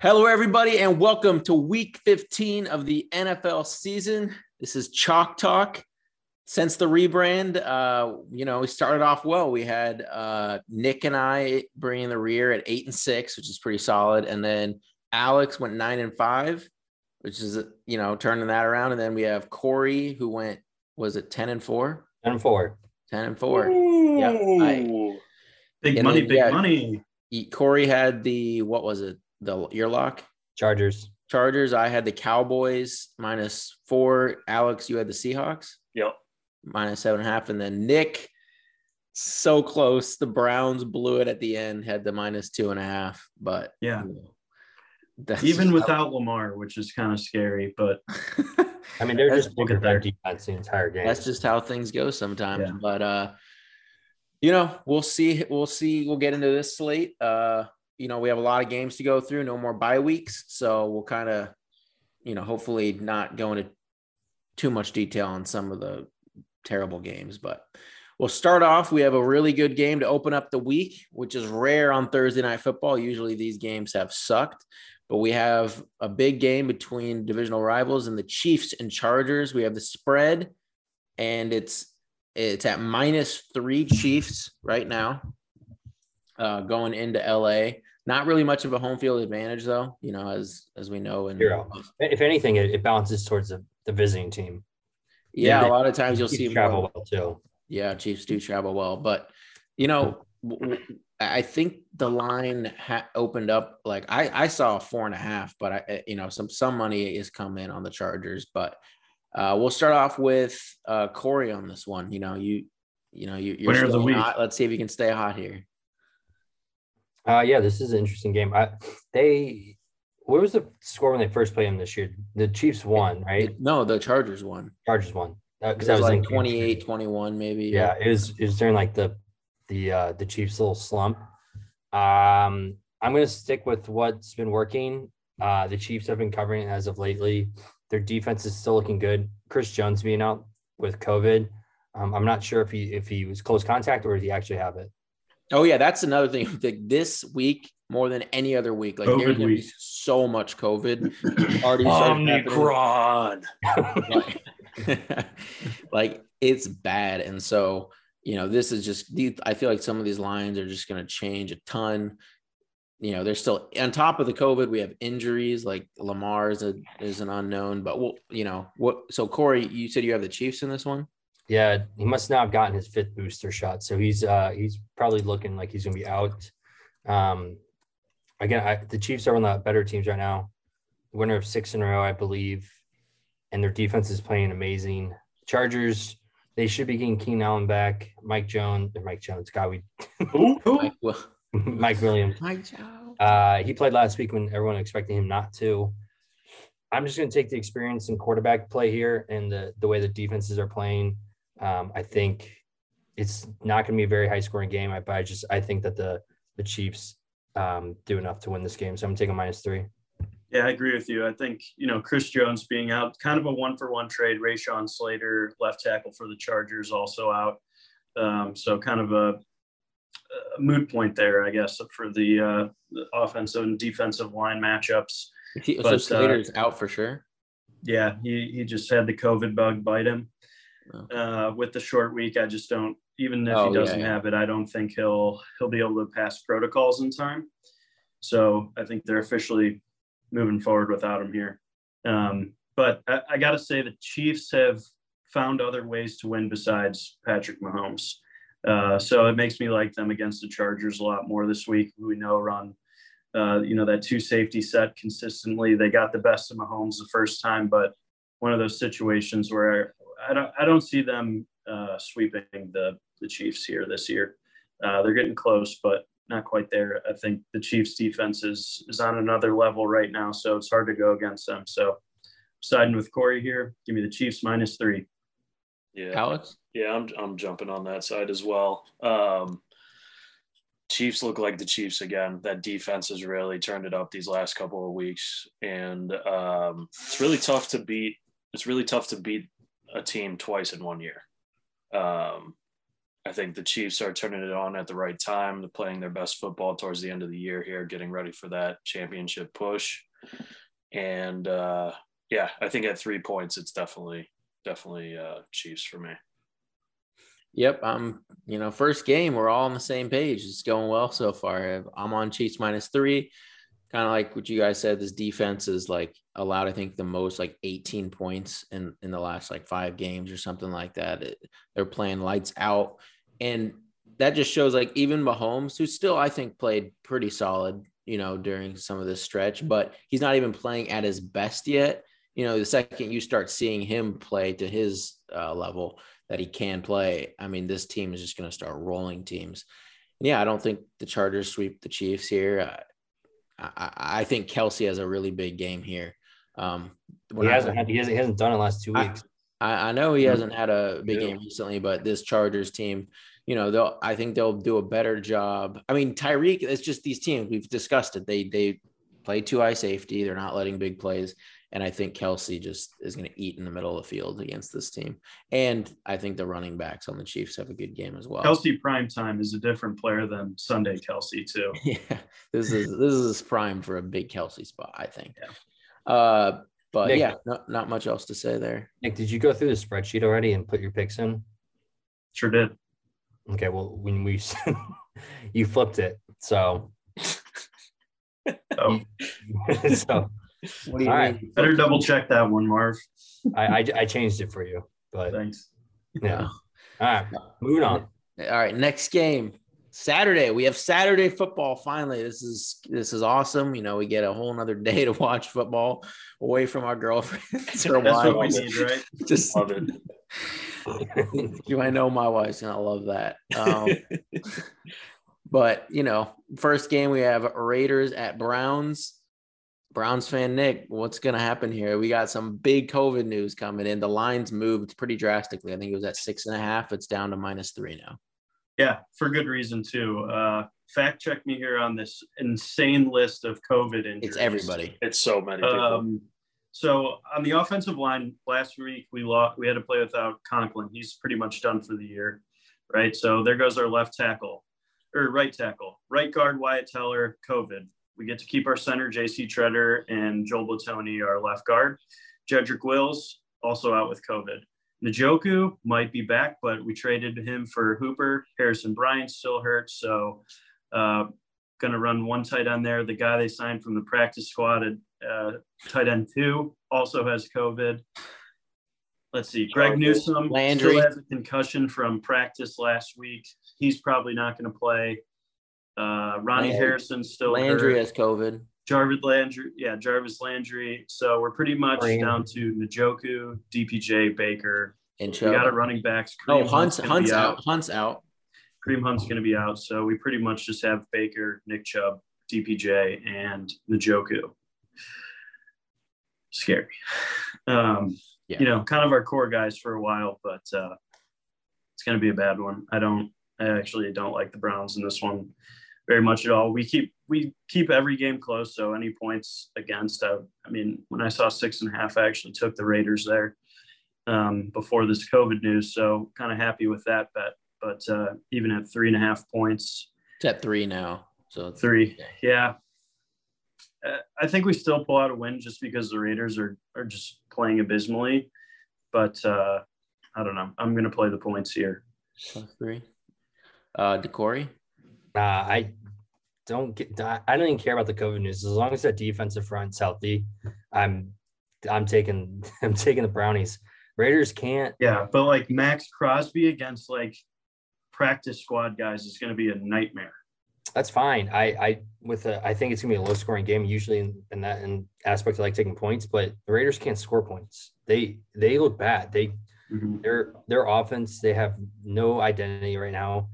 Hello, everybody, and welcome to week 15 of the NFL season. This is Chalk Talk. Since the rebrand, uh, you know, we started off well. We had uh, Nick and I bringing the rear at eight and six, which is pretty solid. And then Alex went nine and five, which is, you know, turning that around. And then we have Corey, who went, was it 10 and four? 10 and four. 10 and four. Yeah. Big money, then, big yeah, money. Corey had the, what was it? The your lock? Chargers. Chargers. I had the Cowboys minus four. Alex, you had the Seahawks. Yep. Minus seven and a half. And then Nick, so close. The Browns blew it at the end, had the minus two and a half. But yeah. You know, Even without Lamar, which is kind of scary, but I mean, they're just looking at their defense the entire game. That's just how things go sometimes. Yeah. But uh, you know, we'll see. We'll see. We'll get into this slate. Uh, you know, we have a lot of games to go through, no more bye weeks. So we'll kind of, you know, hopefully not go into too much detail on some of the terrible games. But we'll start off. We have a really good game to open up the week, which is rare on Thursday night football. Usually these games have sucked, but we have a big game between divisional rivals and the Chiefs and Chargers. We have the spread, and it's it's at minus three Chiefs right now, uh, going into LA. Not really much of a home field advantage, though. You know, as as we know, and if anything, it, it balances towards the, the visiting team. Yeah, yeah a lot of times you'll see travel more, well too. Yeah, Chiefs do travel well, but you know, I think the line ha- opened up like I I saw four and a half, but I you know some some money is coming on the Chargers, but uh, we'll start off with uh, Corey on this one. You know, you you know you, you're of the week. Hot. Let's see if you can stay hot here. Uh, yeah, this is an interesting game. I, they, what was the score when they first played them this year? The Chiefs won, right? No, the Chargers won. Chargers won because uh, that was, like 28, 21, maybe. Yeah, it was. It was during like the the uh, the Chiefs' little slump. Um, I'm gonna stick with what's been working. Uh, the Chiefs have been covering it as of lately. Their defense is still looking good. Chris Jones being out with COVID, um, I'm not sure if he if he was close contact or did he actually have it. Oh yeah, that's another thing. Like this week, more than any other week, like there's week. so much COVID. Already Omicron. like, like it's bad, and so you know this is just. I feel like some of these lines are just going to change a ton. You know, they're still on top of the COVID. We have injuries like Lamar is, a, is an unknown, but we'll, you know what? So Corey, you said you have the Chiefs in this one. Yeah, he must now have gotten his fifth booster shot, so he's uh he's probably looking like he's gonna be out. Um, again, I, the Chiefs are one of the better teams right now, winner of six in a row, I believe, and their defense is playing amazing. Chargers, they should be getting Keenan Allen back. Mike Jones, or Mike Jones, God, we who? Mike, Mike Williams. Mike Jones. Uh, he played last week when everyone expected him not to. I'm just going to take the experience in quarterback play here and the the way the defenses are playing. Um, I think it's not going to be a very high scoring game, but I just I think that the the Chiefs um, do enough to win this game. So I'm taking minus three. Yeah, I agree with you. I think you know Chris Jones being out, kind of a one for one trade. Rashawn Slater, left tackle for the Chargers, also out. Um, so kind of a, a, moot point there, I guess, for the, uh, the offensive and defensive line matchups. He, but, so Slater's uh, out for sure. Yeah, he he just had the COVID bug bite him. Uh, with the short week, I just don't. Even if oh, he doesn't yeah, yeah. have it, I don't think he'll he'll be able to pass protocols in time. So I think they're officially moving forward without him here. Um, but I, I got to say, the Chiefs have found other ways to win besides Patrick Mahomes. Uh, so it makes me like them against the Chargers a lot more this week. We know run, uh, you know, that two safety set consistently. They got the best of Mahomes the first time, but one of those situations where I don't I don't see them uh, sweeping the the Chiefs here this year. Uh, they're getting close, but not quite there. I think the Chiefs defense is is on another level right now, so it's hard to go against them. So siding with Corey here. Give me the Chiefs minus three. Yeah, Alex. Yeah, I'm I'm jumping on that side as well. Um, Chiefs look like the Chiefs again. That defense has really turned it up these last couple of weeks, and um, it's really tough to beat. It's really tough to beat a team twice in one year. Um, I think the Chiefs are turning it on at the right time. They're playing their best football towards the end of the year here, getting ready for that championship push. And uh, yeah, I think at three points, it's definitely definitely uh, Chiefs for me. Yep, I'm. You know, first game, we're all on the same page. It's going well so far. I'm on Chiefs minus three. Kind of like what you guys said. This defense is like allowed, I think, the most like 18 points in in the last like five games or something like that. It, they're playing lights out, and that just shows like even Mahomes, who still I think played pretty solid, you know, during some of this stretch, but he's not even playing at his best yet. You know, the second you start seeing him play to his uh, level, that he can play, I mean, this team is just going to start rolling teams. And yeah, I don't think the Chargers sweep the Chiefs here. I, I think Kelce has a really big game here. Um, he hasn't had, he hasn't, he hasn't done it last two weeks. I, I know he hasn't had a big yeah. game recently, but this Chargers team, you know, they'll I think they'll do a better job. I mean, Tyreek, it's just these teams we've discussed it. They they play two eye safety. They're not letting big plays. And I think Kelce just is going to eat in the middle of the field against this team. And I think the running backs on the Chiefs have a good game as well. Kelce prime time is a different player than Sunday Kelce too. yeah, this is this is prime for a big Kelce spot, I think. Yeah. Uh, but Nick, yeah, not, not much else to say there. Nick, did you go through the spreadsheet already and put your picks in? Sure did. Okay, well, when we you flipped it, so. oh. so what do you All mean? Right. Better double check that one, Marv. I, I, I changed it for you, but thanks. Yeah. All right, moving on. All right, next game. Saturday. We have Saturday football. Finally, this is this is awesome. You know, we get a whole another day to watch football away from our girlfriends or That's wives. What we need, right? Just love it. you I know my wife's gonna love that. Um, but you know, first game we have Raiders at Browns. Browns fan Nick, what's going to happen here? We got some big COVID news coming in. The lines moved pretty drastically. I think it was at six and a half. It's down to minus three now. Yeah, for good reason too. Uh, fact check me here on this insane list of COVID injuries. It's everybody. It's so many. People. Um, so on the offensive line, last week we lost. We had to play without Conklin. He's pretty much done for the year, right? So there goes our left tackle or right tackle, right guard Wyatt Teller, COVID. We get to keep our center, JC Tretter, and Joel Bitonio, our left guard. Jedrick Wills, also out with COVID. Njoku might be back, but we traded him for Hooper. Harrison Bryant still hurt. So, uh, going to run one tight end there. The guy they signed from the practice squad at uh, tight end two also has COVID. Let's see. Greg Newsome Landry. still has a concussion from practice last week. He's probably not going to play. Uh, Ronnie Landry, Harrison still Landry hurt. has COVID. Jarvis Landry, yeah, Jarvis Landry. So we're pretty much Green. down to Njoku, DPJ, Baker. And Chubb. we got a running backs. Kareem oh, Hunt's, Hunt's, out. out. Hunt's out. Kareem Hunt's going to be out. So we pretty much just have Baker, Nick Chubb, DPJ, and Njoku. Scary. Um, yeah. You know, kind of our core guys for a while, but uh, it's going to be a bad one. I don't. I actually don't like the Browns in this one very much at all. We keep we keep every game close, so any points against. I, I mean, when I saw six and a half, I actually took the Raiders there um, before this COVID news, so kind of happy with that bet. But uh, even at three and a half points, it's at three now. So three, yeah. Uh, I think we still pull out a win just because the Raiders are are just playing abysmally. But uh, I don't know. I'm going to play the points here. Three. Uh, Decory. Uh, I don't get. I don't even care about the COVID news as long as that defensive front's healthy. I'm, I'm taking. I'm taking the brownies. Raiders can't. Yeah, but like Maxx Crosby against like practice squad guys is going to be a nightmare. That's fine. I, I with a, I think it's gonna be a low scoring game. Usually in, in that in aspect, I like taking points, but the Raiders can't score points. They they look bad. They mm-hmm. their their offense. They have no identity right now.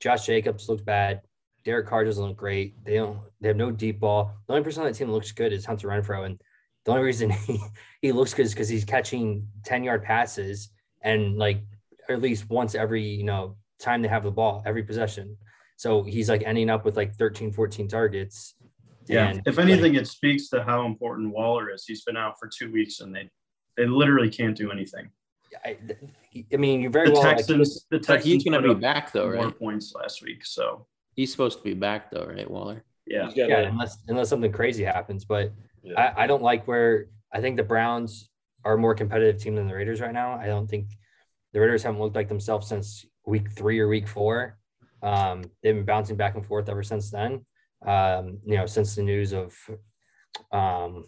Josh Jacobs looks bad. Derek Carr doesn't look great. They don't. They have no deep ball. The only person on that team that looks good is Hunter Renfrow, and the only reason he, he looks good is because he's catching ten yard passes and like at least once every you know time they have the ball every possession. So he's like ending up with like 13, 14 targets. Yeah. And if anything, like, it speaks to how important Waller is. He's been out for two weeks and they they literally can't do anything. I, I mean, you're very the well. Texans, like, the Texans he's going to be back though, right? More points last week, so he's supposed to be back though, right, Waller? Yeah, gotta, yeah. Unless unless something crazy happens, but yeah. I, I don't like where I think the Browns are a more competitive team than the Raiders right now. I don't think the Raiders haven't looked like themselves since week three or week four. Um, they've been bouncing back and forth ever since then. Um, you know, since the news of um,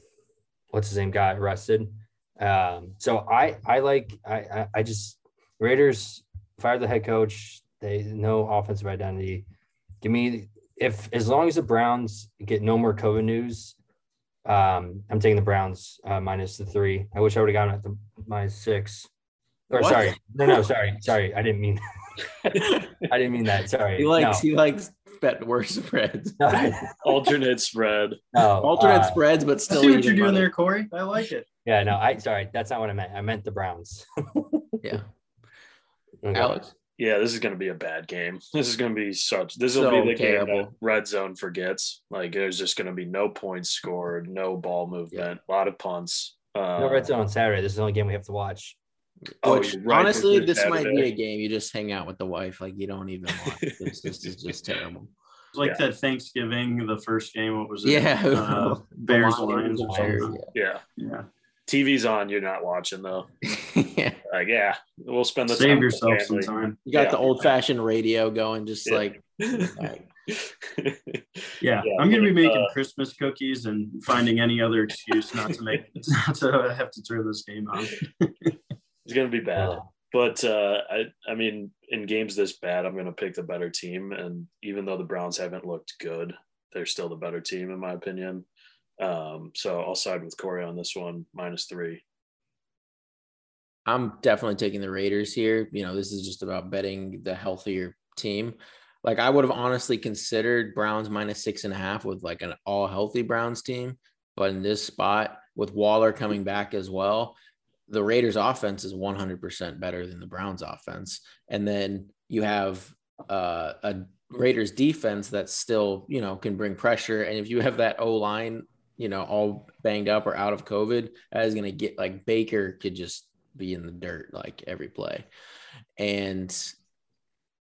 what's his name got arrested. Um, so I I like I I just Raiders fired the head coach. They no offensive identity. Give me if as long as the Browns get no more COVID news, um, I'm taking the Browns uh, minus the three. I wish I would have gotten at the minus six. Or what? sorry, no, no, sorry, sorry, I didn't mean. I didn't mean that. Sorry. He likes no. he likes bet worse spreads. Alternate spread. No, alternate uh, spreads, but still. I see what you're doing money. there, Corey. I like it. Yeah, no, I sorry, that's not what I meant. I meant the Browns. yeah. Okay. Alex. Yeah, this is going to be a bad game. This is going to be such. This will so be the terrible. game that red zone forgets. Like there's just going to be no points scored, no ball movement, yeah. a lot of punts. Uh, no red zone on Saturday. This is the only game we have to watch. Oh, Which right honestly, this Saturday. might be a game you just hang out with the wife. Like you don't even watch. this, this is just terrible. Like yeah. that Thanksgiving, the first game. What was it? Yeah, uh, Bears Lions. Yeah, yeah. TV's on, you're not watching though. yeah. Like, yeah, we'll spend the time. save yourself some time. You got yeah. the old fashioned radio going, just yeah. like. like yeah. yeah, I'm gonna be making uh, Christmas cookies and finding any other excuse not to make not to have to turn this game on. it's gonna be bad, but uh, I I mean, in games this bad, I'm gonna pick the better team, and even though the Browns haven't looked good, they're still the better team in my opinion. Um, so I'll side with Corey on this one, minus three. I'm definitely taking the Raiders here. You know, this is just about betting the healthier team. Like I would have honestly considered Browns minus six and a half with like an all healthy Browns team. But in this spot, with Waller coming back as well, the Raiders offense is 100% better than the Browns offense. And then you have uh, a Raiders defense that still, you know, can bring pressure. And if you have that O line you know, all banged up or out of COVID, that is going to get like Baker could just be in the dirt like every play. And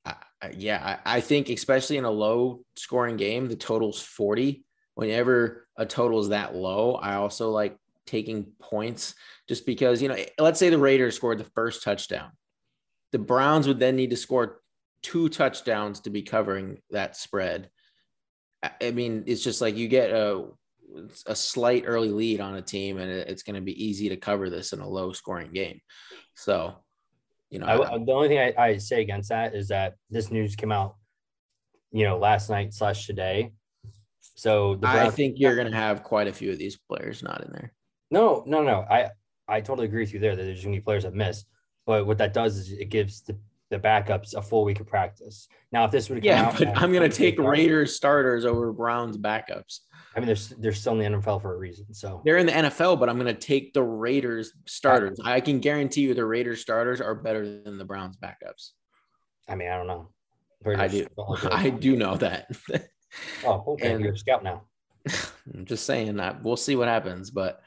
I, yeah, I, I think especially in a low scoring game, the total's 40. Whenever a total is that low, I also like taking points just because, you know, let's say the Raiders scored the first touchdown. The Browns would then need to score two touchdowns to be covering that spread. I mean, it's just like you get a a slight early lead on a team, and it's going to be easy to cover this in a low scoring game. So, you know, I, the only thing I, I say against that is that this news came out, you know, last night slash today. So I think you're going to have quite a few of these players not in there. No, no, no. I I totally agree with you there that there's going to be players that miss. But what that does is it gives the the backups a full week of practice. Now, if this would yeah, but I'm going to take Raiders starters over Browns backups. I mean, they're they're still in the NFL for a reason. So they're in the NFL, but I'm going to take the Raiders starters. I, I can guarantee you the Raiders starters are better than the Browns backups. I mean, I don't know. Raiders I do. I do know that. oh, okay. And, You're a scout now. I'm just saying that we'll see what happens, but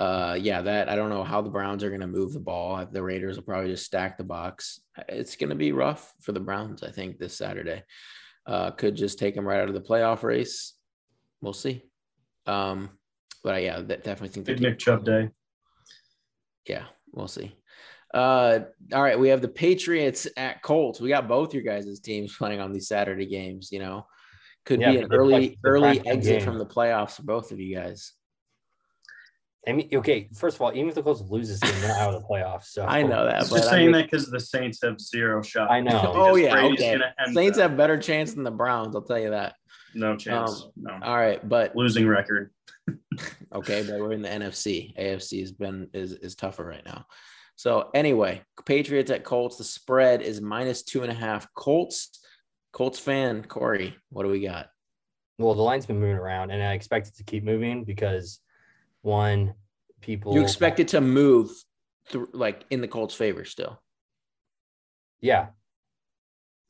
uh, yeah, that I don't know how the Browns are going to move the ball. The Raiders will probably just stack the box. It's going to be rough for the Browns, I think, this Saturday. Uh, could just take them right out of the playoff race. We'll see. Um, but I, yeah, definitely think Big Nick Chubb day. Yeah, we'll see. Uh, all right, we have the Patriots at Colts. We got both your guys' teams playing on these Saturday games. You know, could yeah, be an early early exit game. from the playoffs for both of you guys. I mean, okay. First of all, even if the Colts lose this game, they're out of the playoffs. So I know that. Just saying I mean, that because the Saints have zero shot. I know. oh yeah, Brady's okay. Saints have better chance than the Browns. I'll tell you that. No chance. Um, no. All right, but losing record. okay, but we're in the NFC. AFC has been is is tougher right now. So anyway, Patriots at Colts. The spread is minus two and a half. Colts. Colts fan Corey, what do we got? Well, the line's been moving around, and I expect it to keep moving because one, people. You expect it to move through, like in the Colts' favor still. Yeah,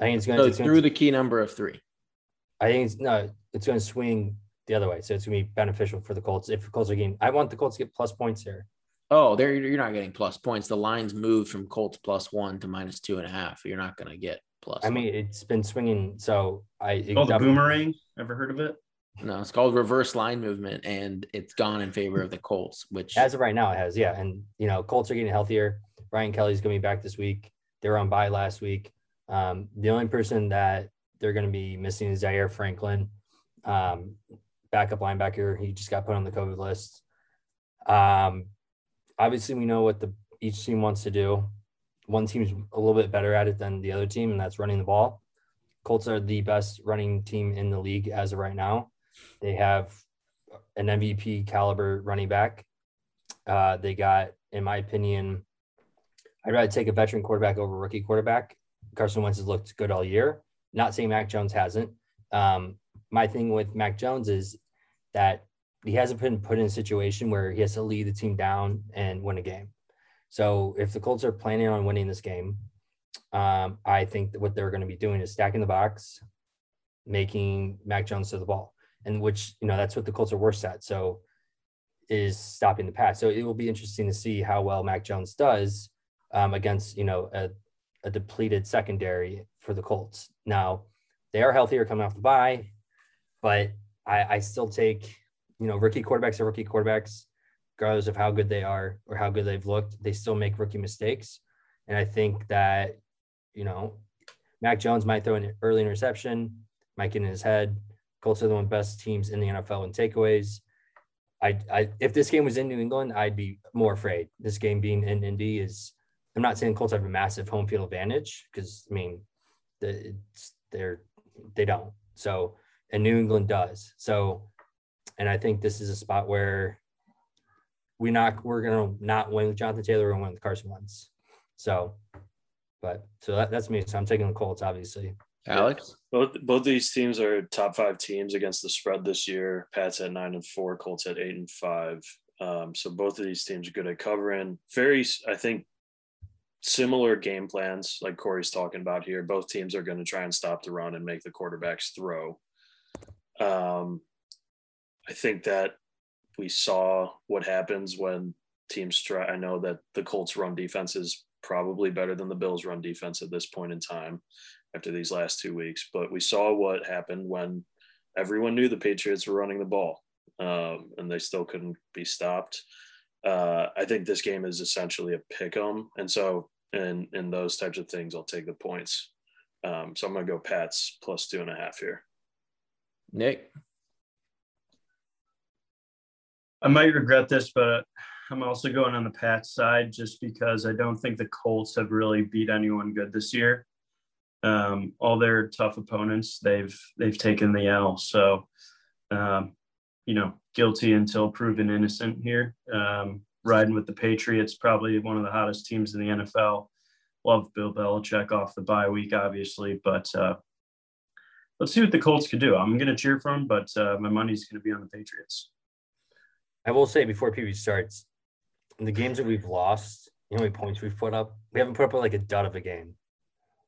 I think it's going so to through the key number of three. I think it's no, it's going to swing the other way, so it's going to be beneficial for the Colts if the Colts are getting. I want the Colts to get plus points here. Oh, there you're not getting plus points. The lines moved from Colts plus one to minus two and a half. You're not going to get plus. I mean, it's been swinging. So I oh the boomerang. Ever heard of it? No, it's called reverse line movement, and it's gone in favor of the Colts. Which as of right now, it has. Yeah, and you know, Colts are getting healthier. Ryan Kelly's going to be back this week. They were on bye last week. Um, the only person that they're going to be missing is Zaire Franklin, um, backup linebacker. He just got put on the COVID list. Um, obviously, we know what the each team wants to do. One team's a little bit better at it than the other team, and that's running the ball. Colts are the best running team in the league as of right now. They have an MVP caliber running back. Uh, they got, in my opinion, I'd rather take a veteran quarterback over rookie quarterback. Carson Wentz has looked good all year. Not saying Mac Jones hasn't. Um, my thing with Mac Jones is that he hasn't been put in a situation where he has to lead the team down and win a game. So if the Colts are planning on winning this game, um, I think what they're going to be doing is stacking the box, making Mac Jones to the ball, and which you know that's what the Colts are worse at. So is stopping the pass. So it will be interesting to see how well Mac Jones does um, against you know a, a depleted secondary for the Colts. Now they are healthier coming off the bye, but I, I still take you know rookie quarterbacks are rookie quarterbacks, regardless of how good they are or how good they've looked. They still make rookie mistakes, and I think that you know Mac Jones might throw an early interception, might get in his head. Colts are the one best teams in the NFL in takeaways. I, I, if this game was in New England, I'd be more afraid. This game being in Indy is I'm not saying Colts have a massive home field advantage because I mean, the, they're they don't. So and New England does. So, and I think this is a spot where we not we're gonna not win with Jonathan Taylor, we're gonna win with Carson Wentz. So, but so that, that's me. So I'm taking the Colts, obviously. Alex, both both these teams are top five teams against the spread this year. Pats at nine and four, Colts at eight and five. Um, so both of these teams are good at covering. Very, I think, similar game plans like Corey's talking about here. Both teams are going to try and stop the run and make the quarterbacks throw. Um, I think that we saw what happens when teams try. I know that the Colts run defense is probably better than the Bills run defense at this point in time after these last two weeks, but we saw what happened when everyone knew the Patriots were running the ball um, and they still couldn't be stopped uh, I think this game is essentially a pick 'em, and so in in those types of things, I'll take the points. Um, so I'm going to go Pats plus two and a half here. Nick, I might regret this, but I'm also going on the Pats side just because I don't think the Colts have really beat anyone good this year. Um, all their tough opponents, they've they've taken the L. So, um, you know, guilty until proven innocent here. Um, riding with the Patriots, probably one of the hottest teams in the NFL. Love Bill Belichick off the bye week, obviously, but uh, let's see what the Colts can do. I'm going to cheer for them, but uh, my money's going to be on the Patriots. I will say before PV starts, in the games that we've lost, you know many points we've put up? We haven't put up like a dud of a game.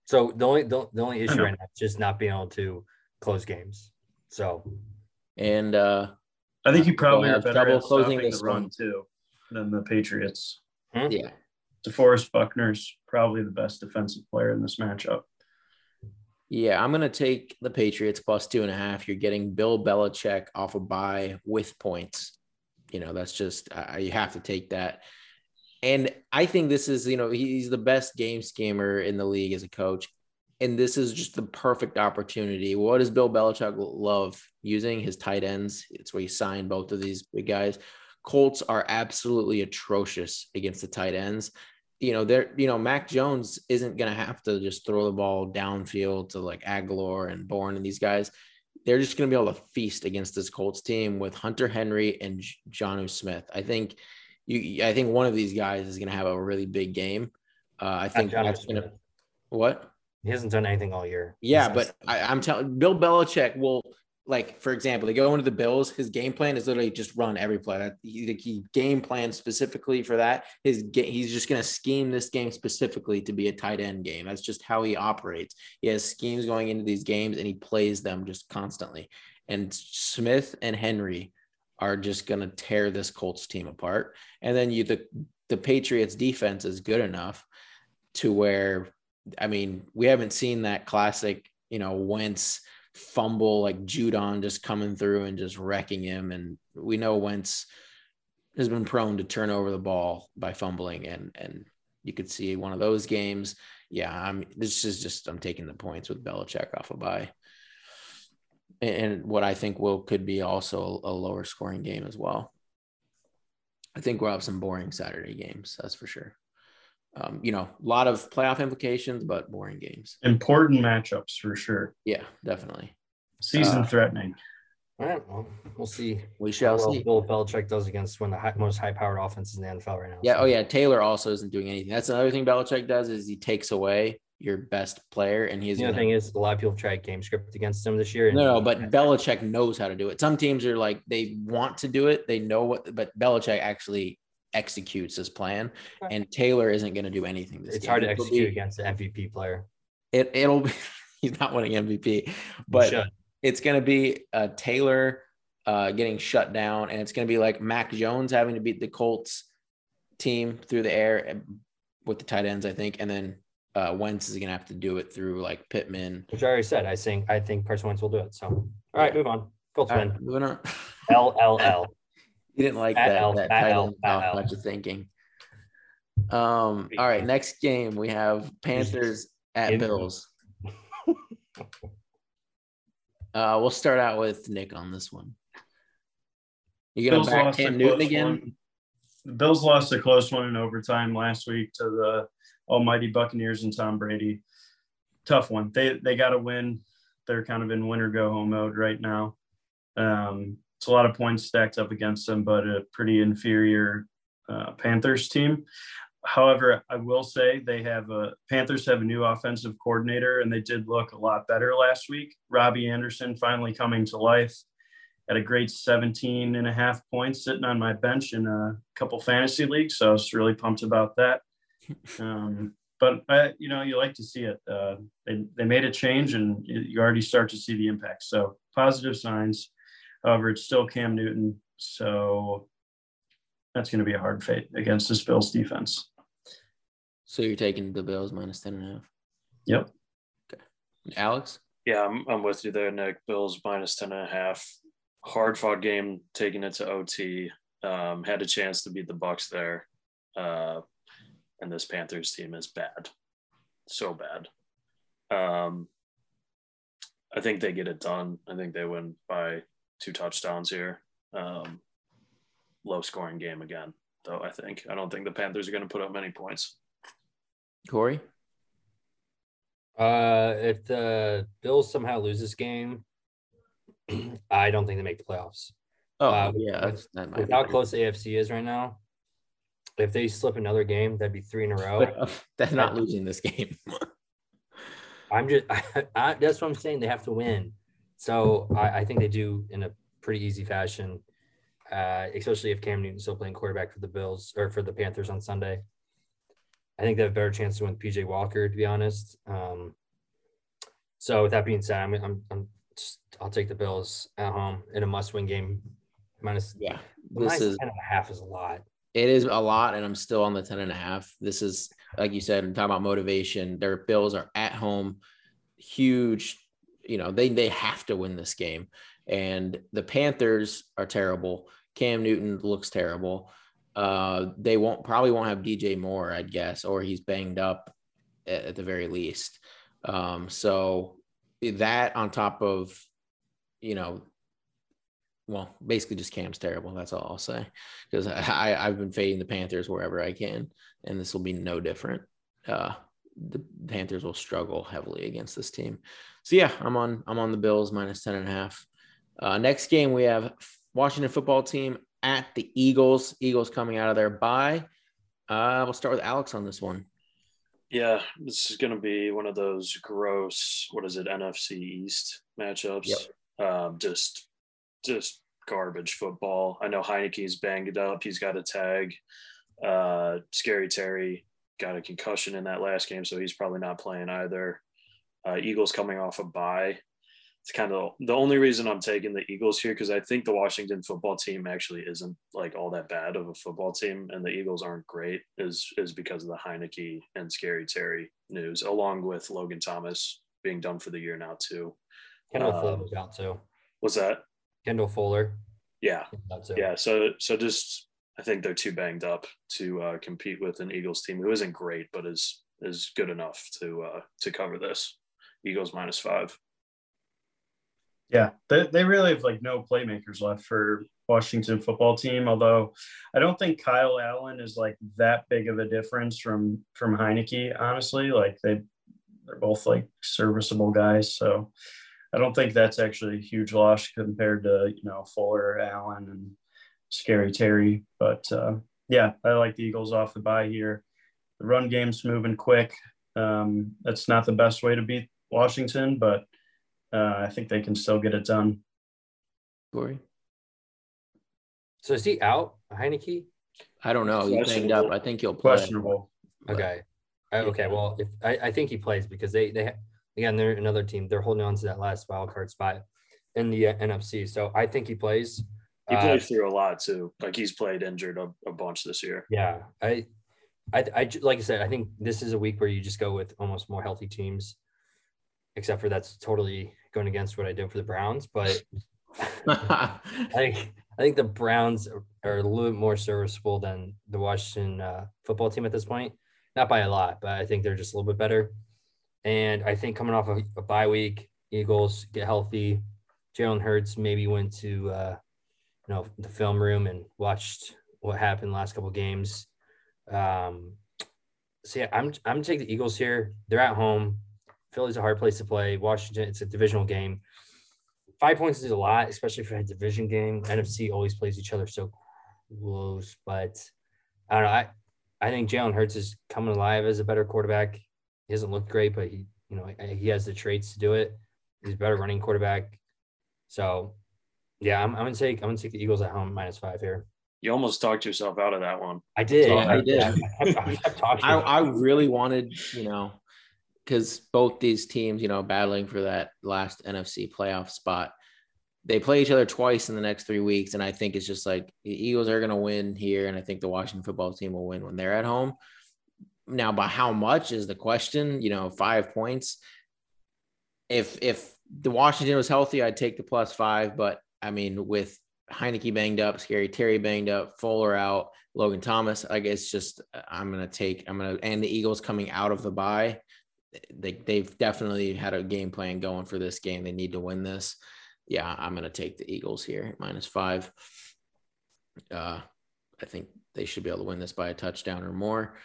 So the only the, the only issue right now is just not being able to close games. So, and uh, I think you probably have trouble closing this run too than the Patriots. Hmm? Yeah. DeForest Buckner's probably the best defensive player in this matchup. Yeah, I'm going to take the Patriots plus two and a half. You're getting Bill Belichick off a bye with points. You know, that's just, uh, you have to take that. And I think this is, you know, he's the best game schemer in the league as a coach. And this is just the perfect opportunity. What does Bill Belichick love using? His tight ends. It's where he signed both of these big guys. Colts are absolutely atrocious against the tight ends. You know, they're, you know, Mac Jones isn't going to have to just throw the ball downfield to like Agholor and Bourne and these guys. They're just going to be able to feast against this Colts team with Hunter Henry and Jonnu Smith. I think you, I think one of these guys is going to have a really big game. Uh, I think that's going to, what? He hasn't done anything all year. Yeah, but I, I'm telling Bill Belichick will like for example, they go into the Bills. His game plan is literally just run every play. He, he game plan specifically for that. His he's just going to scheme this game specifically to be a tight end game. That's just how he operates. He has schemes going into these games and he plays them just constantly. And Smith and Henry are just going to tear this Colts team apart. And then you the the Patriots defense is good enough to where I mean, we haven't seen that classic, you know, Wentz fumble like Judon just coming through and just wrecking him. And we know Wentz has been prone to turn over the ball by fumbling and and you could see one of those games. Yeah, I'm this is just I'm taking the points with Belichick off a bye. And what I think will could be also a lower scoring game as well. I think we'll have some boring Saturday games, that's for sure. Um, you know, a lot of playoff implications, but boring games. Important matchups for sure. Yeah, definitely. Season uh, threatening. All right. Well, we'll see. We shall well see. Bill Belichick does against one of the high, most high-powered offenses in the NFL right now. Yeah. So. Oh, yeah. Taylor also isn't doing anything. That's another thing Belichick does is he takes away your best player, and he's. The other thing is a lot of people tried game script against him this year. no, no, but Belichick knows how to do it. Some teams are like they want to do it, they know what, but Belichick actually executes his plan, and Taylor isn't going to do anything. it's game. hard to it'll execute be, against the MVP player. It it'll be he's not winning MVP, but it's going to be uh, Taylor uh, getting shut down, and it's going to be like Mac Jones having to beat the Colts team through the air with the tight ends, I think, and then uh, Wentz is going to have to do it through like Pittman. Which I already said. I think I think Carson Wentz will do it. So all right, move on. Colts win. Right, moving on. L L L. You didn't like that, L, that title off much of thinking. Um, all right, next game we have Panthers at Bills. uh, we'll start out with Nick on this one. You gonna Bills back Cam Newton again? One. The Bills lost a close one in overtime last week to the almighty Buccaneers and Tom Brady. Tough one. They they got to win. They're kind of in winner go home mode right now. Um, it's a lot of points stacked up against them, but a pretty inferior uh, Panthers team. However, I will say they have a Panthers have a new offensive coordinator, and they did look a lot better last week. Robby Anderson finally coming to life at a great 17 and a half points sitting on my bench in a couple fantasy leagues. So I was really pumped about that. Um, but uh, you know, you like to see it. Uh, they, they made a change and you already start to see the impact. So positive signs. However, it's still Cam Newton. So that's going to be a hard fate against this Bills defense. So you're taking the Bills minus 10 and a half? Yep. Okay. Alex? Yeah, I'm, I'm with you there, Nick. Bills minus 10 and a half. Hard fought game, taking it to OT. Um, had a chance to beat the Bucs there. Uh, and this Panthers team is bad. So bad. Um, I think they get it done. I think they win by two touchdowns here. Um, low scoring game again, though. I think I don't think the Panthers are going to put up many points. Corey, uh, if the Bills somehow lose this game, I don't think they make the playoffs. Oh uh, yeah, with, with how close the AFC is right now, if they slip another game, that'd be three in a row. Uh, not losing this game. I'm just I, I, that's what I'm saying. They have to win. So I, I think they do in a pretty easy fashion, uh, especially if Cam Newton's still playing quarterback for the Bills or for the Panthers on Sunday. I think they have a better chance to win PJ Walker, to be honest. Um, so with that being said, I'm, I'm, I'm just, I'll take the Bills at home in a must-win game. Minus yeah, this minus is 10 and a half is a lot. It is a lot, and I'm still on the 10 and a half. This is like you said, I'm talking about motivation. Their Bills are at home, huge you know they they have to win this game and the panthers are terrible cam newton looks terrible uh they won't probably won't have dj moore i'd guess or he's banged up at, at the very least um so that on top of you know well, basically just Cam's terrible. That's all I'll say. Because I, I've been fading the Panthers wherever I can, and this will be no different. Uh, the Panthers will struggle heavily against this team. So yeah, I'm on I'm on the Bills minus 10 and a half. Uh, next game we have Washington football team at the Eagles. Eagles coming out of their bye. Uh, we'll start with Alex on this one. Yeah, this is going to be one of those gross, what is it, NFC East matchups. Yep. Um, just, just garbage football. I know Heinicke's banged up. He's got a tag. Uh, Scary Terry got a concussion in that last game, so he's probably not playing either. Uh, Eagles coming off a bye. it's kind of the only reason I'm taking the Eagles here because I think the Washington football team actually isn't like all that bad of a football team, and the Eagles aren't great is is because of the Heinicke and Scary Terry news, along with Logan Thomas being done for the year now too. Kendall um, Fuller's out too. What's that? Kendall Fuller. Yeah. Yeah. So so just I think they're too banged up to uh, compete with an Eagles team who isn't great, but is is good enough to uh, to cover this. Eagles minus five. Yeah, they, they really have like no playmakers left for Washington football team. Although I don't think Kyle Allen is like that big of a difference from from Heinicke. Honestly, like they they're both like serviceable guys. So I don't think that's actually a huge loss compared to you know Fuller, Allen, and Scary Terry. But uh, yeah, I like the Eagles off the bye here. The run game's moving quick. Um, that's not the best way to beat Washington, but uh, I think they can still get it done. Corey. So is he out, Heinicke? I don't know. He's banged up. I think he'll play. Questionable. Okay. Okay. Well, if I, I think he plays because they they again they're another team. They're holding on to that last wild card spot in the uh, NFC. So I think he plays. He plays uh, through a lot too. Like he's played injured a, a bunch this year. Yeah. I, I, I like I said, I think this is a week where you just go with almost more healthy teams, except for that's totally going against what I did for the Browns, but I think I think the Browns are, are, a little bit more serviceable than the Washington uh, football team at this point. Not by a lot, but I think they're just a little bit better. And I think coming off of a bye week, Eagles get healthy. Jalen Hurts maybe went to uh, you know the film room and watched what happened last couple games. Um, so yeah, I'm I'm gonna take the Eagles here. They're at home. Philly's a hard place to play. Washington, it's a divisional game. Five points is a lot, especially for a division game. NFC always plays each other so close, but I don't know. I, I think Jalen Hurts is coming alive as a better quarterback. He hasn't looked great, but he, you know, he has the traits to do it. He's a better running quarterback. So, yeah, I'm, I'm gonna take I'm gonna take the Eagles at home minus five here. You almost talked yourself out of that one. I did. Yeah, I, I did. I, I, I really wanted, you know, because both these teams, you know, battling for that last NFC playoff spot, they play each other twice in the next three weeks. And I think it's just like the Eagles are going to win here. And I think the Washington football team will win when they're at home. Now, by how much is the question? You know, five points. If if the Washington was healthy, I'd take the plus five. But I mean, with Heinicke banged up, Scary Terry banged up, Fuller out, Logan Thomas, I guess just I'm gonna take I'm gonna and the Eagles coming out of the bye they they've definitely had a game plan going for this game. They need to win this. Yeah, I'm gonna take the Eagles here minus five. Uh, I think they should be able to win this by a touchdown or more.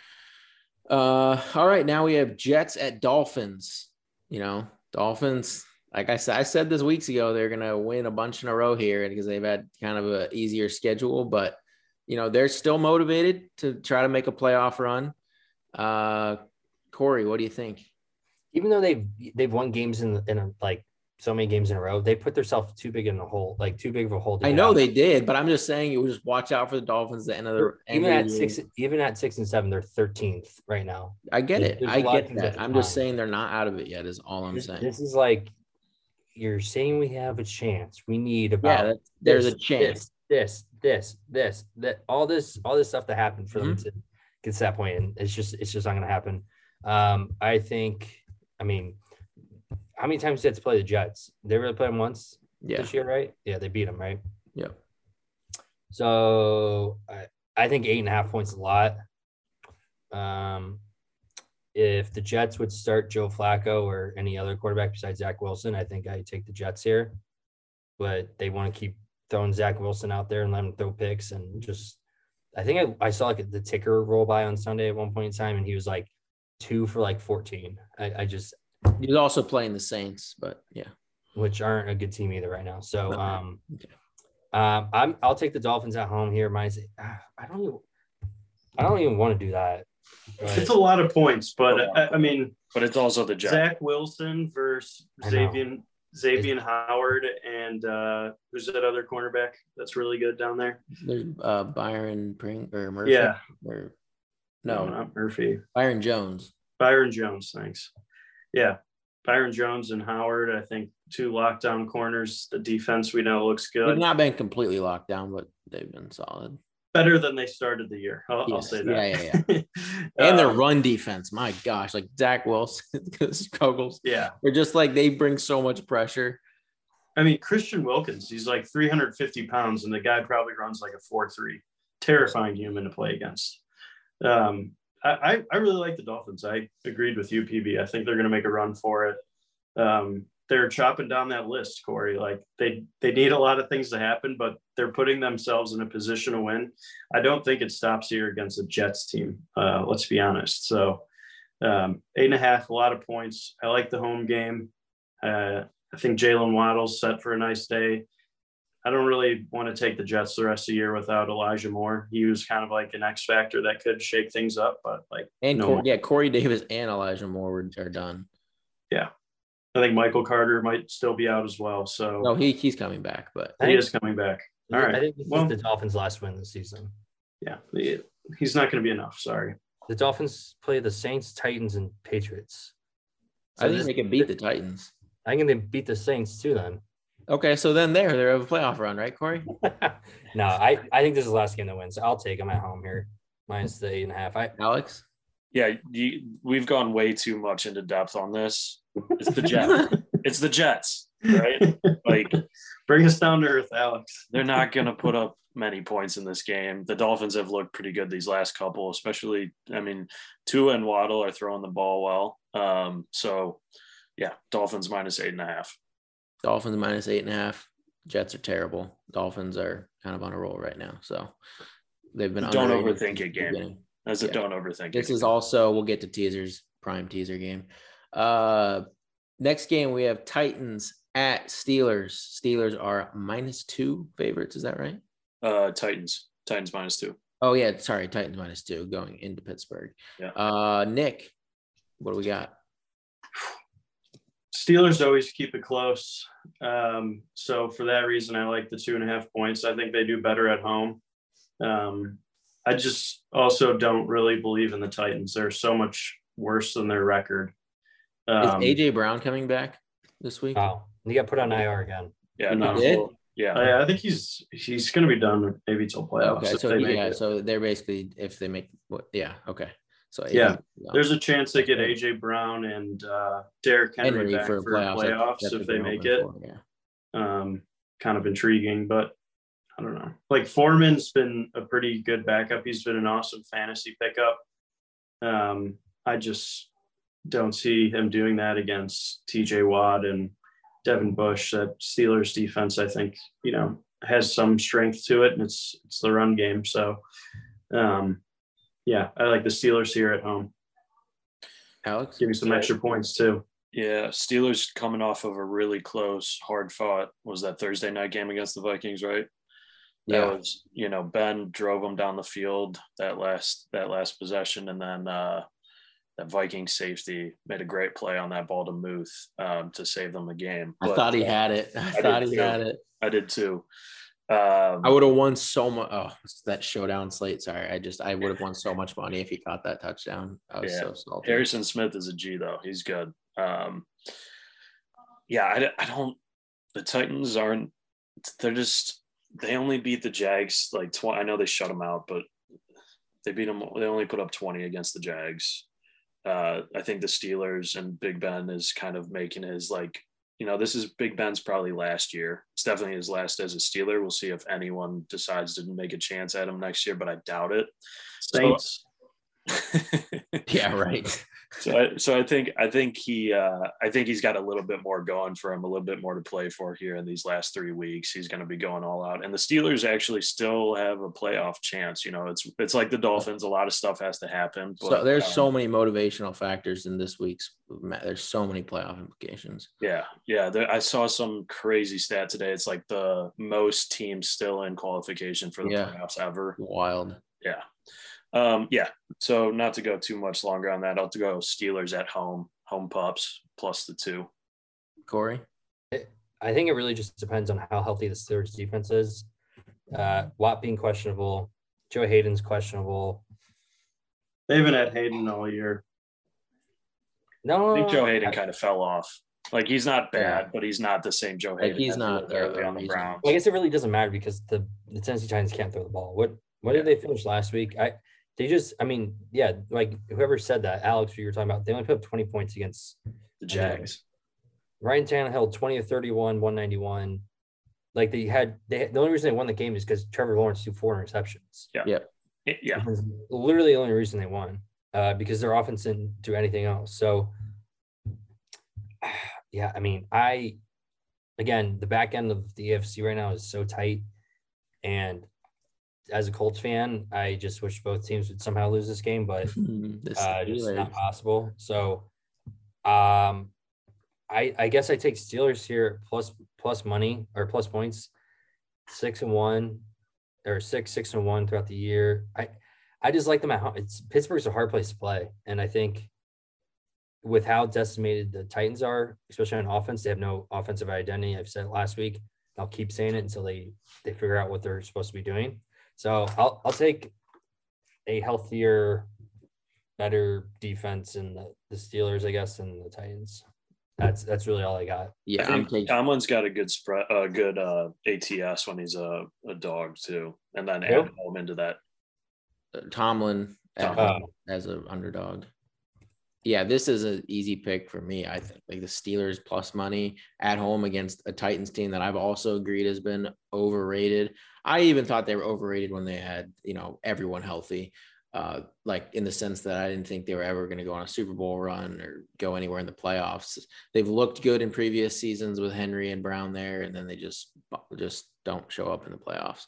Uh, all right, now we have Jets at Dolphins. You know, Dolphins. Like I said, I said this weeks ago, they're gonna win a bunch in a row here because they've had kind of an easier schedule, but you know they're still motivated to try to make a playoff run. Uh, Corey, what do you think? even though they've they've won games in in a, like so many games in a row, they put themselves too big in a hole, like too big of a hole. I know out. they did, but I'm just saying you just watch out for the Dolphins. At the end of the even at six, even at six and seven, they're 13th right now. I get it. I get that. I'm just saying they're not out of it yet. Is all I'm this, saying. This is like you're saying we have a chance. We need about yeah, there's this, a chance. This, this, this, that, all this, all this stuff that happened for mm-hmm. them to get to that point, and it's just, it's just not going to happen. Um, I think I mean, how many times did they play the Jets? They really played them once yeah. this year, right? Yeah, they beat them, right? Yeah. So I, I think eight and a half points a lot. Um, if the Jets would start Joe Flacco or any other quarterback besides Zach Wilson, I think I take the Jets here. But they want to keep throwing Zach Wilson out there and let him throw picks and just. I think I, I saw like the ticker roll by on Sunday at one point in time, and he was like two for like 14. I, I just he was also playing the Saints, but yeah, which aren't a good team either right now. So um, okay. um, I'm I'll take the Dolphins at home here. Minus, ah, I don't even I don't even want to do that. But... It's a lot of points, but I, I, mean, but it's also the Jack. Zach Wilson versus Xavier Xavier Howard and uh, who's that other cornerback that's really good down there? There's uh, Byron Pring or Murphy. Yeah. Or no, not Murphy. Byron Jones. Byron Jones, thanks. Yeah. Byron Jones and Howard, I think two lockdown corners. The defense we know looks good. They've not been completely locked down, but they've been solid. Better than they started the year. I'll, yes. I'll say that. Yeah, yeah, yeah. and their um, run defense, my gosh, like Zach Wilson struggles. Yeah. They're just like they bring so much pressure. I mean, Christian Wilkins, he's like 350 pounds, and the guy probably runs like a 4 3. Terrifying human to play against. Um, I, I really like the Dolphins. I agreed with you, PB. I think they're going to make a run for it. Um, they're chopping down that list, Corey. Like they they need a lot of things to happen, but they're putting themselves in a position to win. I don't think it stops here against the Jets team. Uh, let's be honest. So um, eight and a half, a lot of points. I like the home game. Uh, I think Jaylen Waddle's set for a nice day. I don't really want to take the Jets the rest of the year without Elijah Moore. He was kind of like an X factor that could shake things up, but like and no yeah, Corey Davis and Elijah Moore are done. Yeah, I think Michael Carter might still be out as well. So no, he he's coming back, but he is coming back. All right. I think this well, is the Dolphins' last win this season. Yeah, he's not going to be enough. Sorry. The Dolphins play the Saints, Titans, and Patriots. So I think this, they can beat the Titans. I think they beat the Saints too. Then Okay, so then there, they have a playoff run, right, Corey? no, I, I think this is the last game that wins. I'll take them at home here, minus the eight and a half. I Alex. Yeah, you, we've gone way too much into depth on this. It's the Jets. it's the Jets, right? Like, bring us down to earth, Alex. they're not going to put up many points in this game. The Dolphins have looked pretty good these last couple, especially. I mean, Tua and Waddle are throwing the ball well. Um, so, yeah, Dolphins minus eight and a half. Dolphins minus eight and a half. Jets are terrible. Dolphins are kind of on a roll right now. So they've been. Don't overthink it, game. As a yeah. don't overthink. This is also we'll get to teasers prime teaser game. Uh, next game we have Titans at Steelers. Steelers are minus two favorites. Is that right? Uh, Titans. Titans minus two. Oh yeah, sorry, Titans minus two going into Pittsburgh. Yeah. Uh, Nick, what do we got? Steelers always keep it close. Um, so for that reason, I like the two and a half points. I think they do better at home. Um, I just also don't really believe in the Titans. They're so much worse than their record. Um, Is AJ Brown coming back this week? Oh, he got put on IR again. Yeah, no, yeah. I, I, think he's he's going to be done maybe till playoffs. Okay, so yeah, so they're basically if they make what? Yeah, okay. So yeah, there's a chance they get AJ Brown and uh, Derrick Henry, Henry back for, for playoffs, playoffs that's, that's if they make it. For, yeah. Um, kind of intriguing, but I don't know. Like Foreman's been a pretty good backup. He's been an awesome fantasy pickup. Um, I just don't see him doing that against TJ Watt and Devin Bush. That Steelers defense, I think, you know, has some strength to it, and it's it's the run game. So um, yeah, I like the Steelers here at home. Alex, give me some extra points too. Yeah, Steelers coming off of a really close, hard fought was that Thursday night game against the Vikings, right? Yeah. That was, you know, Ben drove them down the field that last that last possession, and then uh, that Viking safety made a great play on that ball to Muth um, to save them the game. But, I thought he had it. I, I thought he too. had it. I did too. Um, I would have won so much. Oh, that showdown slate. Sorry, I just I would have won so much money if he caught that touchdown. I was yeah. so salty. Harrison Smith is a G though. He's good. Um, yeah, I, I don't. The Titans aren't. They're just. They only beat the Jags like twenty. I know they shut them out, but they beat them. They only put up twenty against the Jags. Uh, I think the Steelers and Big Ben is kind of making his like you know, this is Big Ben's probably last year. It's definitely his last as a Steeler. We'll see if anyone decides to make a chance at him next year, but I doubt it. Saints. So, yeah, right so I, so I think I think he uh, I think he's got a little bit more going for him, a little bit more to play for here in these last three weeks. He's going to be going all out, and the Steelers actually still have a playoff chance. You know, it's it's like the Dolphins. A lot of stuff has to happen. But, so there's um, so many motivational factors in this week's. There's so many playoff implications. Yeah, yeah. There, I saw some crazy stat today. It's like the most teams still in qualification for the yeah. playoffs ever. Wild. Yeah. Um, yeah. So not to go too much longer on that, I'll to go Steelers at home, home pups plus the two. Corey, I think it really just depends on how healthy the Steelers defense is. Uh, Watt being questionable, Joe Haden's questionable. They haven't had Haden all year. No, I think Joe Haden kind of fell off. Like he's not bad, yeah. but he's not the same Joe Haden. Like he's not uh, on the Browns. Well, I guess it really doesn't matter because the the Tennessee Titans can't throw the ball. What what yeah. did they finish last week? I they just I mean yeah like whoever said that Alex you were talking about they only put up twenty points against the Jags. Ryan Tannehill twenty of thirty one one ninety one. Like they had they the only reason they won the game is because Trevor Lawrence threw four interceptions. Yeah. Yeah. Yeah. Literally the only reason they won. Uh, because their offense didn't do anything else. So yeah, I mean, I again, the back end of the AFC right now is so tight. And as a Colts fan, I just wish both teams would somehow lose this game, but uh, just not possible. So, um, I I guess I take Steelers here plus plus money or plus points, six and one, or six six and one throughout the year. I I just like them at home. It's Pittsburgh's a hard place to play, and I think with how decimated the Titans are, especially on offense, they have no offensive identity. I've said it last week. I'll keep saying it until they they figure out what they're supposed to be doing. So I'll I'll take a healthier, better defense in the, the Steelers, I guess, and the Titans. That's that's really all I got. Yeah, I think Tomlin's got a good spread, a uh, good uh, ATS when he's a, a dog too, and then add home into that. Uh, Tomlin uh, as an underdog yeah, this is an easy pick for me. I think like the Steelers plus money at home against a Titans team that I've also agreed has been overrated. I even thought they were overrated when they had, you know, everyone healthy. Uh, like in the sense that I didn't think they were ever going to go on a Super Bowl run or go anywhere in the playoffs. They've looked good in previous seasons with Henry and Brown there, and then they just just don't show up in the playoffs.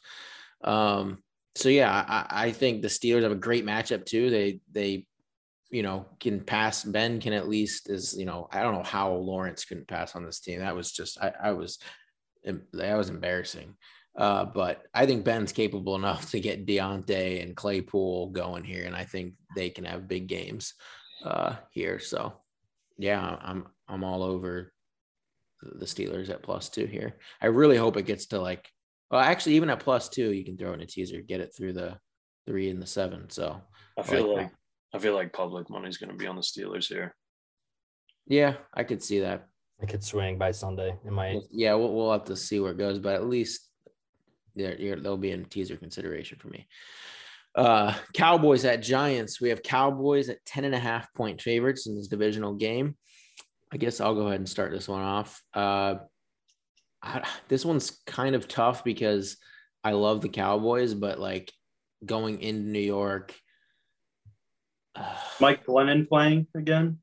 Um, so yeah, I, I think the Steelers have a great matchup too. They they you know, can pass. Ben can at least is, you know, I don't know how Lawrence couldn't pass on this team. That was just, I, I was, that was embarrassing. Uh, but I think Ben's capable enough to get Diontae and Claypool going here, and I think they can have big games uh, here. So, yeah, I'm I'm all over the Steelers at plus two here. I really hope it gets to like, well, actually, even at plus two, you can throw in a teaser, get it through the three and the seven. So I feel like, like I feel like public money is going to be on the Steelers here. Yeah, I could see that. I could swing by Sunday. It might. Yeah, we'll, we'll have to see where it goes, but at least there there'll be in teaser consideration for me. Uh, Cowboys at Giants. We have Cowboys at 10 and a half point favorites in this divisional game. I guess I'll go ahead and start this one off. Uh, I, this one's kind of tough because I love the Cowboys, but like going into New York – Mike Glennon playing again?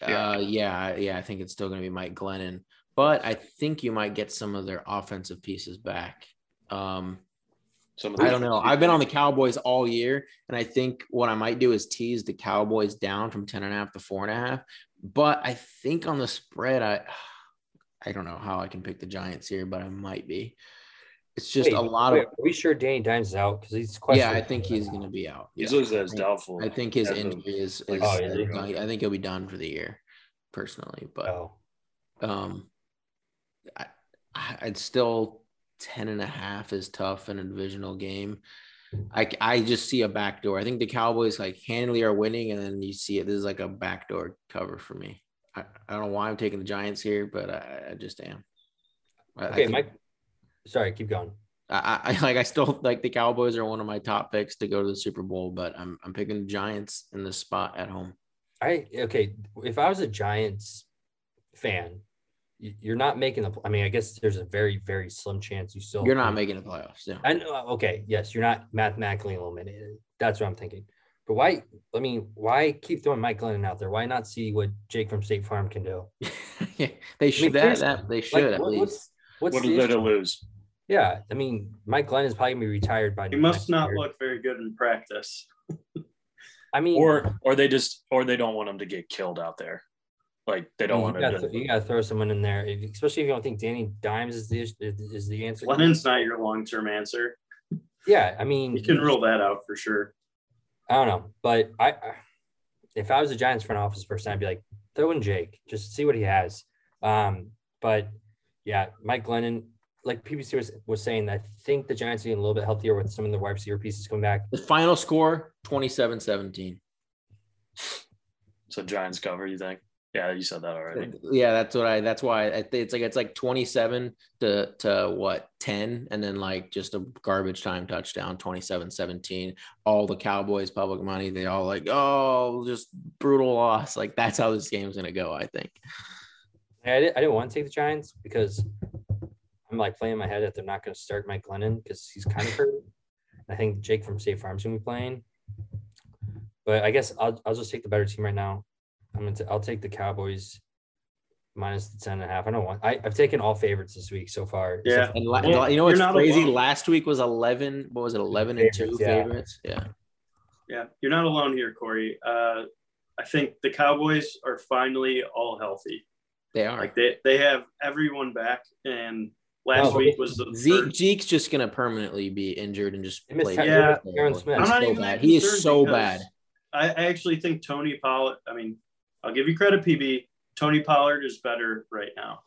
Uh, yeah, yeah. I think it's still going to be Mike Glennon, but I think you might get some of their offensive pieces back. Um, some I don't know. I've been on the Cowboys all year, and I think what I might do is tease the Cowboys down from 10 and a half to four and a half. But I think on the spread, I I don't know how I can pick the Giants here, but I might be. It's just wait, a lot wait, of. Are we sure Danny Dimes is out? Because he's quite Yeah, I think he's going to be out. He's yeah. looks as doubtful. I think his injury is. is oh, is I think he'll be done for the year, personally. But, oh. um, I, I'd still 10 and a half is tough in a divisional game. I, I just see a backdoor. I think the Cowboys like handily are winning, and then you see it. This is like a backdoor cover for me. I, I don't know why I'm taking the Giants here, but I, I just am. okay, think, Mike sorry, keep going. I, I like I still like the Cowboys are one of my top picks to go to the Super Bowl, but I'm I'm picking the Giants in this spot at home. I okay. If I was a Giants fan, you're not making the. I mean, I guess there's a very very slim chance you still. You're not making the playoffs. Yeah. And uh, okay, yes, you're not mathematically eliminated. That's what I'm thinking. But why? I mean, why keep throwing Mike Glennon out there? Why not see what Jake from State Farm can do? yeah, they should. I mean, that, that, they should like, at what, least. What's, what's what is there to lose? Yeah, I mean, Mike Glenn is probably gonna be retired by. He must not year. look very good in practice. I mean, or or they just or they don't want him to get killed out there. Like they don't want to. Th- you gotta throw someone in there, especially if you don't think Danny Dimes is the is the answer. Glennon's not your long term answer. Yeah, I mean, you can rule that out for sure. I don't know, but I, if I was a Giants front office person, I'd be like, throw in Jake, just see what he has. Um, but yeah, Mike Glennon, like PBC was, was saying, I think the Giants are getting a little bit healthier with some of the wide receiver pieces coming back. The final score 27 17. So Giants cover, you think? Yeah, you said that already. Yeah, that's what I. That's why I, it's like it's like twenty seven to to what ten, and then like just a garbage time touchdown, 27-17. All the Cowboys public money, they all like, oh, just brutal loss. Like that's how this game's gonna go. I think. I didn't, I didn't want to take the Giants because I'm like playing in my head that they're not going to start Mike Glennon because he's kind of hurt. I think Jake from State Farm's gonna be playing. But I guess I'll I'll just take the better team right now. I'm gonna t- I'll take the Cowboys minus the 10 and a half. I don't want I, I've taken all favorites this week so far. Yeah. And la- well, you know what's crazy? Alone. Last week was 11. What was it? 11 and two yeah. favorites. Yeah. Yeah. You're not alone here, Corey. Uh, I think the Cowboys are finally all healthy. They are. Like they, they have everyone back. And last no, week was the Zeke. First. Zeke's just going to permanently be injured and just play. Yeah. I'm not so even bad. He is so bad. I, I actually think Tony Pollard, I mean, I'll give you credit, PB. Tony Pollard is better right now.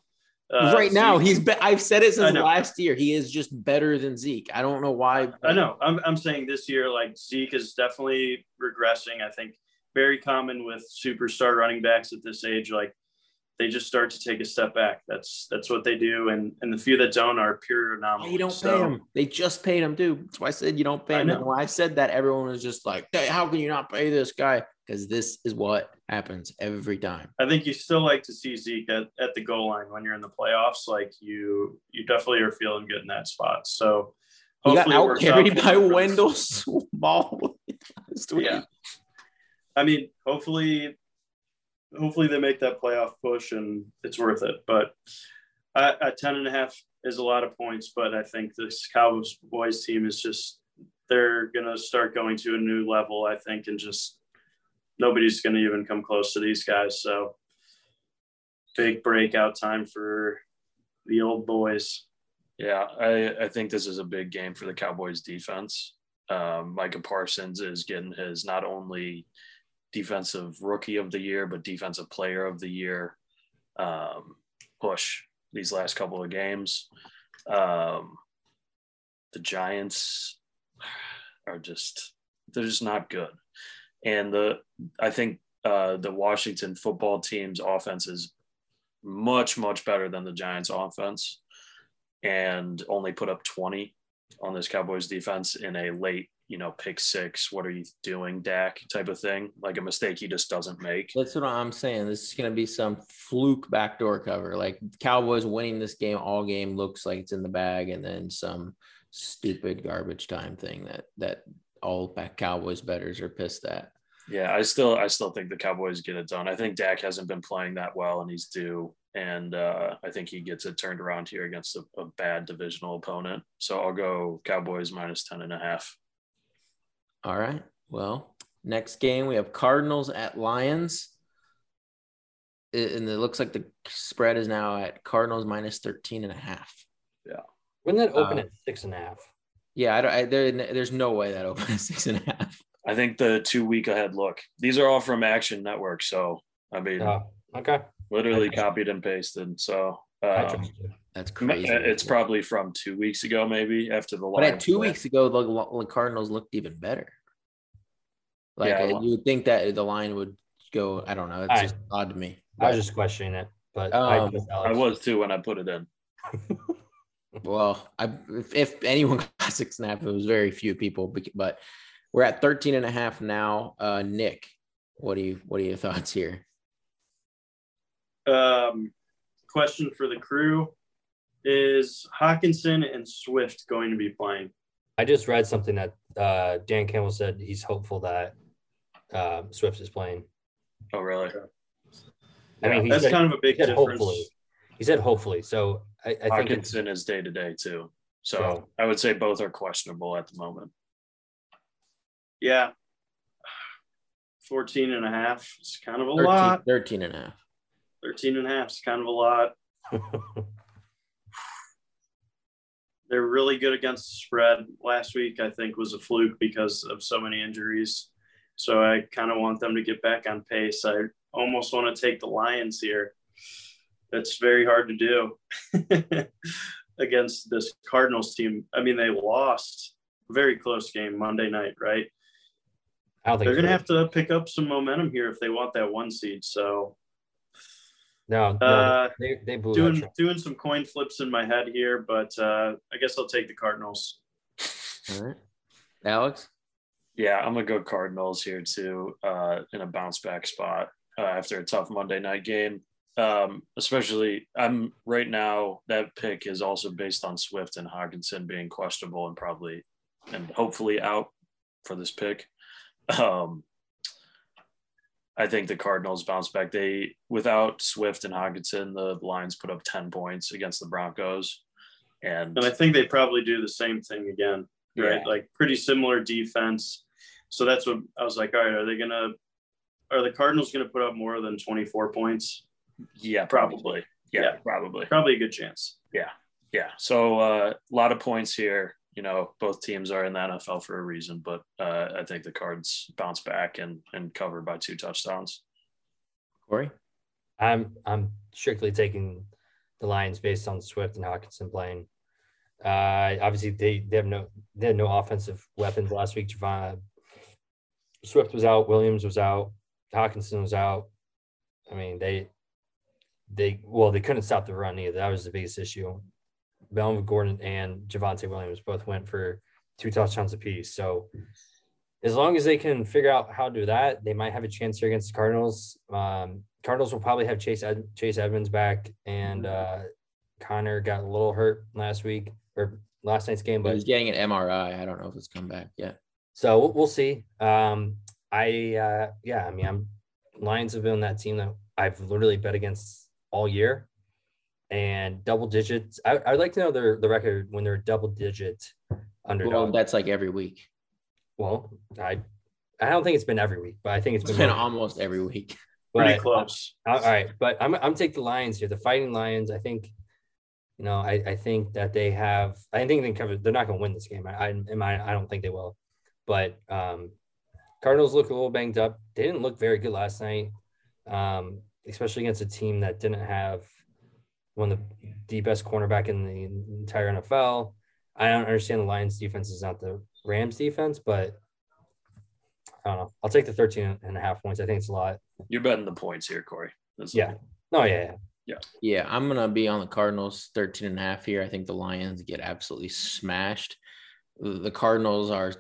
Uh, right now, Zeke, he's. Be- I've said it since last year. He is just better than Zeke. I don't know why. I know. I'm. I'm saying this year, like Zeke is definitely regressing. I think very common with superstar running backs at this age. Like they just start to take a step back. That's that's what they do, and and the few that don't are pure anomalies. You don't so, pay him. They just paid him too. That's why I said you don't pay him. And when I said that, everyone was just like, hey, "How can you not pay this guy?" Because this is what happens every time. I think you still like to see Zeke at, at the goal line when you're in the playoffs. Like you, you definitely are feeling good in that spot. So he got out carried by Wendell Small. yeah. I mean, hopefully hopefully they make that playoff push and it's worth it. But at 10 and a half is a lot of points, but I think this Cowboys boys team is just, they're going to start going to a new level, I think, and just nobody's going to even come close to these guys. So big breakout time for the old boys. Yeah, I, I think this is a big game for the Cowboys defense. Um, Micah Parsons is getting his not only – defensive rookie of the year, but defensive player of the year um, push these last couple of games. Um, the Giants are just they're just not good, and the I think uh, the Washington football team's offense is much much better than the Giants' offense, and only put up twenty on this Cowboys defense in a late you know, pick six, what are you doing, Dak type of thing, like a mistake he just doesn't make. That's what I'm saying. This is going to be some fluke backdoor cover. Like Cowboys winning this game all game looks like it's in the bag, and then some stupid garbage time thing that that all back Cowboys betters are pissed at. Yeah, I still I still think the Cowboys get it done. I think Dak hasn't been playing that well, and he's due. And uh, I think he gets it turned around here against a, a bad divisional opponent. So I'll go Cowboys minus 10 and a half. All right. Well, next game we have Cardinals at Lions. And it looks like the spread is now at Cardinals minus 13 and a half. Yeah. Wouldn't that open uh, at six and a half? Yeah, I, I, there, there's no way that opens at six and a half. I think the two week ahead look. These are all from Action Network. So, I mean, oh, okay. Literally copied and pasted. So, um, that's crazy. It's probably from two weeks ago, maybe after the. But at two play. weeks ago, the, the Cardinals looked even better. Like yeah, uh, you would think that the line would go. I don't know. It's I, just odd to me. But, I was just questioning it, but um, I, I, was too when I put it in. well, I if, if anyone got six and a half, it was very few people. But we're at 13 and a half now. Uh, Nick, what do you what are your thoughts here? Um, question for the crew is Hockenson and Swift going to be playing? I just read something that uh, Dan Campbell said he's hopeful that uh, Swift is playing. Oh, really? I mean, that's said, kind of a big difference. Hopefully, he said hopefully. So I, I think Hockenson is day to day too. So yeah. I would say both are questionable at the moment. Yeah. 14 and a half is kind of a 13, lot. 13 and a half. 13 and a half is kind of a lot. They're really good against the spread. Last week, I think, was a fluke because of so many injuries. So I kind of want them to get back on pace. I almost want to take the Lions here. It's very hard to do against this Cardinals team. I mean, they lost a very close game Monday night, right? They're going to have to pick up some momentum here if they want that one seed. So No, no Uh, they, they blew Doing doing some coin flips in my head here, but uh, I guess I'll take the Cardinals. All right. Alex? Yeah, I'm gonna go Cardinals here too, uh, in a bounce back spot uh, after a tough Monday night game. Um, especially, I'm right now. That pick is also based on Swift and Hockenson being questionable and probably and hopefully out for this pick. Um, I think the Cardinals bounce back. They without Swift and Hockenson, the Lions put up ten points against the Broncos, and And I think they probably do the same thing again, right? Yeah. Like pretty similar defense. So that's what I was like, all right, are they gonna are the Cardinals gonna put up more than 24 points? Yeah, probably, yeah, Yeah. probably. Probably a good chance. yeah Yeah. so uh, a lot of points here you know both teams are in the nfl for a reason but uh, i think the cards bounce back and and cover by two touchdowns Corey? I'm I'm strictly taking the Lions based on Swift and Hockenson playing. Uh, obviously they they have no they had no offensive weapons last week. Javon Swift was out, Williams was out, Hockenson was out. I mean they they well they couldn't stop the run either. That was the biggest issue. Melvin Gordon and Javonte Williams both went for two touchdowns apiece. So as long as they can figure out how to do that, they might have a chance here against the Cardinals. Um, Cardinals will probably have Chase Ed- Chase Edmonds back, and uh, Conner got a little hurt last week or last night's game, But but he's getting an MRI. I don't know if it's come back yet. so we'll, we'll see. Um, I uh, yeah, I mean, I'm Lions have been that team that I've literally bet against all year, and double digits. I, I'd like to know their the record when they're double digit underdog. Well, that's like every week. Well, I I don't think it's been every week, but I think it's It's been, been almost every week. Pretty but- close. all right, but I'm I'm take the Lions here. The Fighting Lions. I think, you know, I, I think that they have. I think they cover. They're not going to win this game. I I, in my, I don't think they will. But um, Cardinals look a little banged up. They didn't look very good last night, um, especially against a team that didn't have one of the, the best cornerback in the entire NFL. I don't understand the Lions defense is not the Rams defense, but I don't know. I'll take the 13 and a half points. I think it's a lot. you're betting the points here corey That's- Yeah. Oh yeah, yeah. Yeah, I'm gonna be on the Cardinals 13 and a half here. I think the Lions get absolutely smashed. The Cardinals are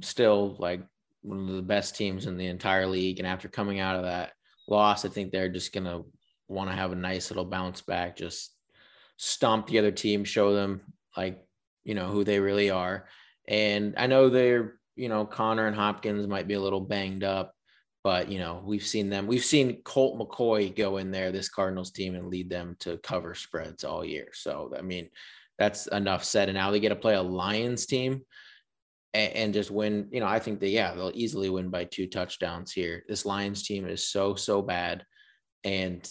still like one of the best teams in the entire league. And after coming out of that loss, I think they're just gonna want to have a nice little bounce back, just stomp the other team, show them like you know who they really are. And I know they're, you know, Conner and Hopkins might be a little banged up, but you know, we've seen them. We've seen Colt McCoy go in there, this Cardinals team, and lead them to cover spreads all year. So I mean, that's enough said. And now they get to play a Lions team and, and just win. You know, I think that, yeah they'll easily win by two touchdowns here. This Lions team is so so bad, and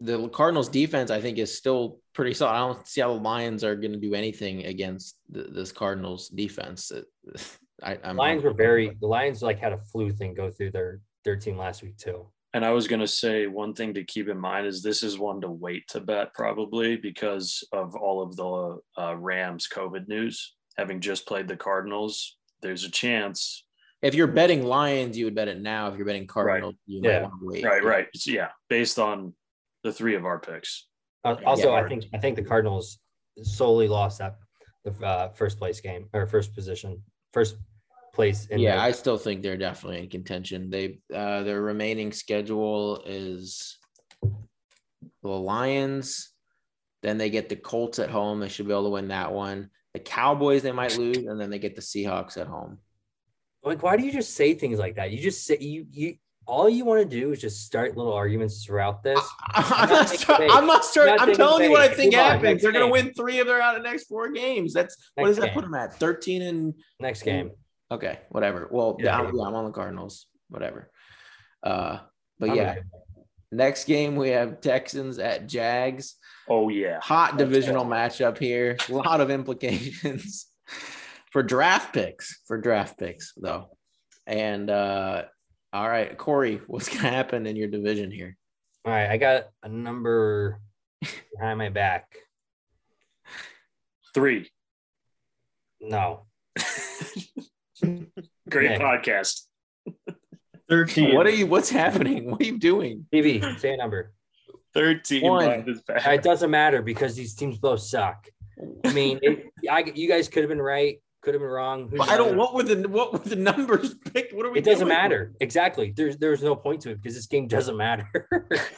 the Cardinals defense I think is still pretty solid. I don't see how the Lions are going to do anything against the, this Cardinals defense. I, I'm Lions were very the Lions like had a flu thing go through their their team last week too. and i was going to say one thing to keep in mind is this is one to wait to bet probably because of all of the uh, rams covid news having just played the cardinals there's a chance If you're betting Lions, you would bet it now. If you're betting Cardinals, you Yeah. might want to wait. right right So, yeah based on the three of our picks Uh, also, Yeah. I think I think the Cardinals solely lost that the uh, first place game or first position, first place. In yeah, the- I still think they're definitely in contention. They uh their remaining schedule is the Lions, then they get the Colts at home. They should be able to win that one. The Cowboys they might lose, and then they get the Seahawks at home. like why do you just say things like that? You just say you you all you want to do is just start little arguments throughout this. I'm not start- I'm not starting. I'm telling you what I think Move happens. They're going to win three of their out of the next four games. That's what Next does that put them at? 13 and Next game. Okay, whatever. Well, Yeah. I'm, yeah, I'm on the Cardinals. Whatever. Uh, but I'm yeah. Next game we have Texans at Jags. oh yeah Hot divisional matchup here. A lot of implications for draft picks. For draft picks, though. And uh, all right, Corey, what's gonna happen in your division here? All right, I got a number behind my back. three No, great Yeah. podcast 13. What are you? What's happening? What are you doing? TV, say a number. Third team One, it doesn't matter because these teams both suck. I mean, it, I, you guys could have been right, could have been wrong. I don't. What were the what were the numbers picked? What are we? It doesn't matter. Exactly. There's there's no point to it because this game doesn't matter.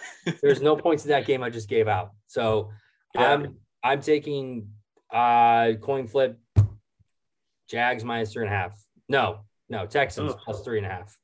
there's no points in that game I just gave out. So yeah. I'm I'm taking uh coin flip. Jags minus three and a half. No, no Texans plus three and a half.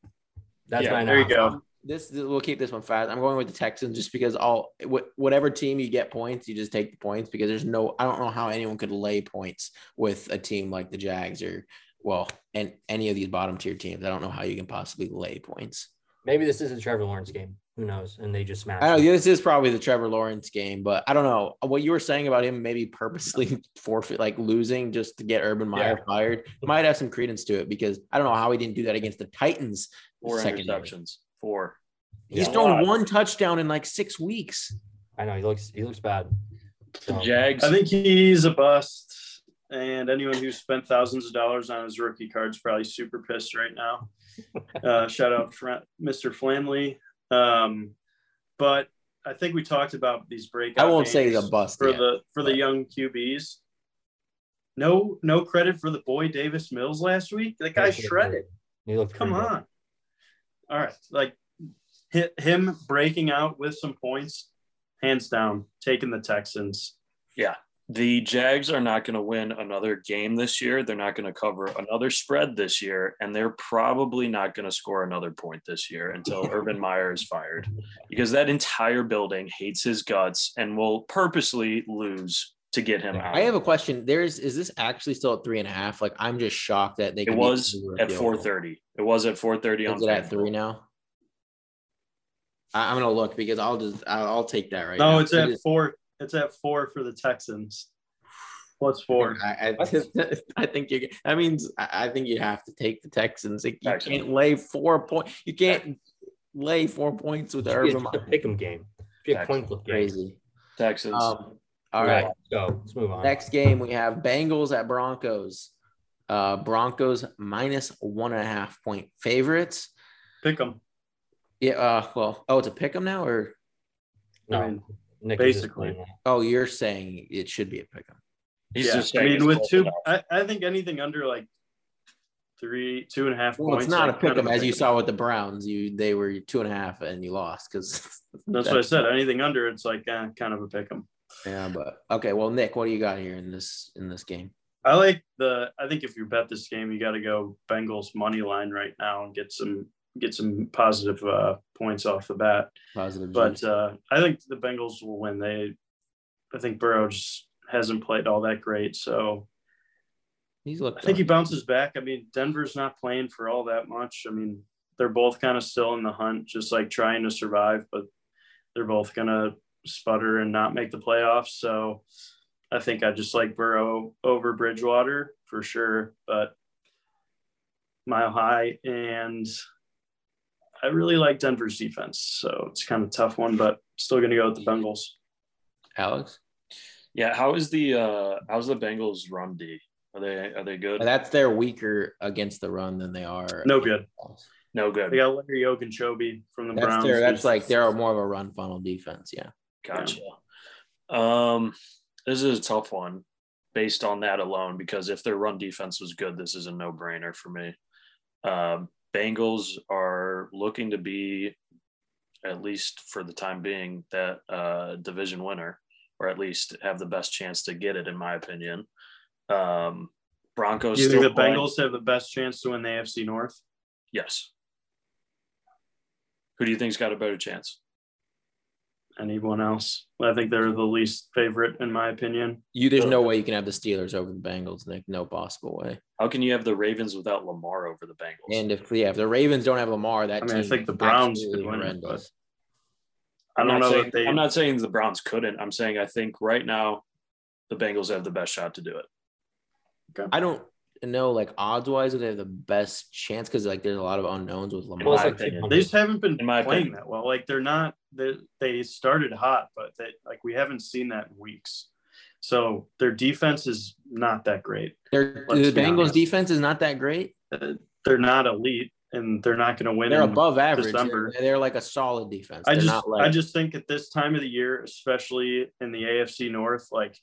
That's yeah, my there you go this we'll keep this one fast. I'm going with the Texans just because all whatever team you get points, you just take the points because there's no I don't know how anyone could lay points with a team like the Jags or well, and any of these bottom tier teams. I don't know how you can possibly lay points. Maybe this is a Trevor Lawrence game. Who knows? And they just smash. I know this is probably the Trevor Lawrence game, but I don't know what you were saying about him. Maybe purposely forfeit, like losing just to get Urban Meyer yeah. fired, might have some credence to it because I don't know how he didn't do that against the Titans. Four interceptions. Four. He's yeah, thrown one touchdown in like six weeks. I know he looks he looks bad. So. Jags. I think he's a bust. And anyone who spent thousands of dollars on his rookie card is probably super pissed right now. Uh, shout out Mr. Flanley. Um, but I think we talked about these breakouts. I won't say he's a bust for yet, the for but. the young QBs. No, no credit for the boy Davis Mills last week. That guy shredded. He looked Come on. All right, like hit him breaking out with some points, hands down, taking the Texans. Yeah. The Jags are not going to win another game this year. They're not going to cover another spread this year. And they're probably not going to score another point this year until Urban Meyer is fired because that entire building hates his guts and will purposely lose to get him out. I have a question. There's is this actually still at three and a half? Like I'm just shocked that they. It was at four thirty. It was at four thirty on. Is it at three now? I, am gonna look because I'll just I'll, I'll take that right. No, now. it's at four. It's at four for the Texans. Plus four. I, I, I think you. That means I think you have to take the Texans. You Texans. can't lay four points. You can't lay four points with the Urban. It's a pick'em game. It's a coin Crazy. Texans. Um, all right. right. Go. Let's move on. Next game we have Bengals at Broncos. Uh, Broncos minus one and a half point favorites. Pick them. Yeah. Uh, well, oh, it's a pick 'em now, or no? I mean, basically. Oh, you're saying it should be a pick 'em. He's yeah. just. I mean, with two, I, I, think anything under like three, two and a half. Well, points, it's not like, a pick 'em, as you saw with the Browns. You they were two and a half, and you lost because. that's, that's, what I said. Anything under, it's like eh, kind of a pick 'em. Yeah, but okay. Well, Nick, what do you got here in this in this game? I like the. I think if you bet this game, you got to go Bengals money line right now and get some get some positive uh, points off the bat. Positive, but uh, I think the Bengals will win. They, I think Burrow just hasn't played all that great, so he's looked. I think he bounces back. I mean, Denver's not playing for all that much. I mean, they're both kind of still in the hunt, just like trying to survive, but they're both gonna sputter and not make the playoffs. So I think I just like Burrow over Bridgewater for sure, but mile high and I really like Denver's defense, so it's kind of a tough one, but still going to go with the Bengals. Alex, yeah, how is the uh how's the Bengals run D? Are they are they good? That's they're weaker against the run than they are. No good. No good. They got Larry Ogunjobi from the that's Browns. Their, that's like they're more of a run funnel defense. Yeah. Gotcha. Yeah. Um, this is a tough one based on that alone because if their run defense was good, this is a no brainer for me. Um, Bengals are looking to be, at least for the time being, that uh, division winner, or at least have the best chance to get it, in my opinion. Um, Broncos. Do you think the Bengals have the best chance to win the AFC North? Yes. Who do you think's got a better chance? Anyone else. I think they're the least favorite in my opinion. You there's no way you can have the Steelers over the Bengals, Nick. No possible way. How can you have the Ravens without Lamar over the Bengals? And if yeah, if the Ravens don't have Lamar, that I mean, I think the Browns could win it, but I don't know saying, they... I'm not saying the Browns couldn't. I'm saying I think right now the Bengals have the best shot to do it. Okay. I don't know, like odds wise, they have the best chance because like there's a lot of unknowns with Lamar. Well, like they just haven't been playing opinion. that well. Like they're not. They they started hot, but they like we haven't seen that in weeks. So their defense is not that great. Their the Bengals defense is not that great. Uh, they're not elite. and they're not going to win. They're above average. December. They're, they're, like a solid defense. They're I just, like... I just think at this time of the year, especially in the AFC North, like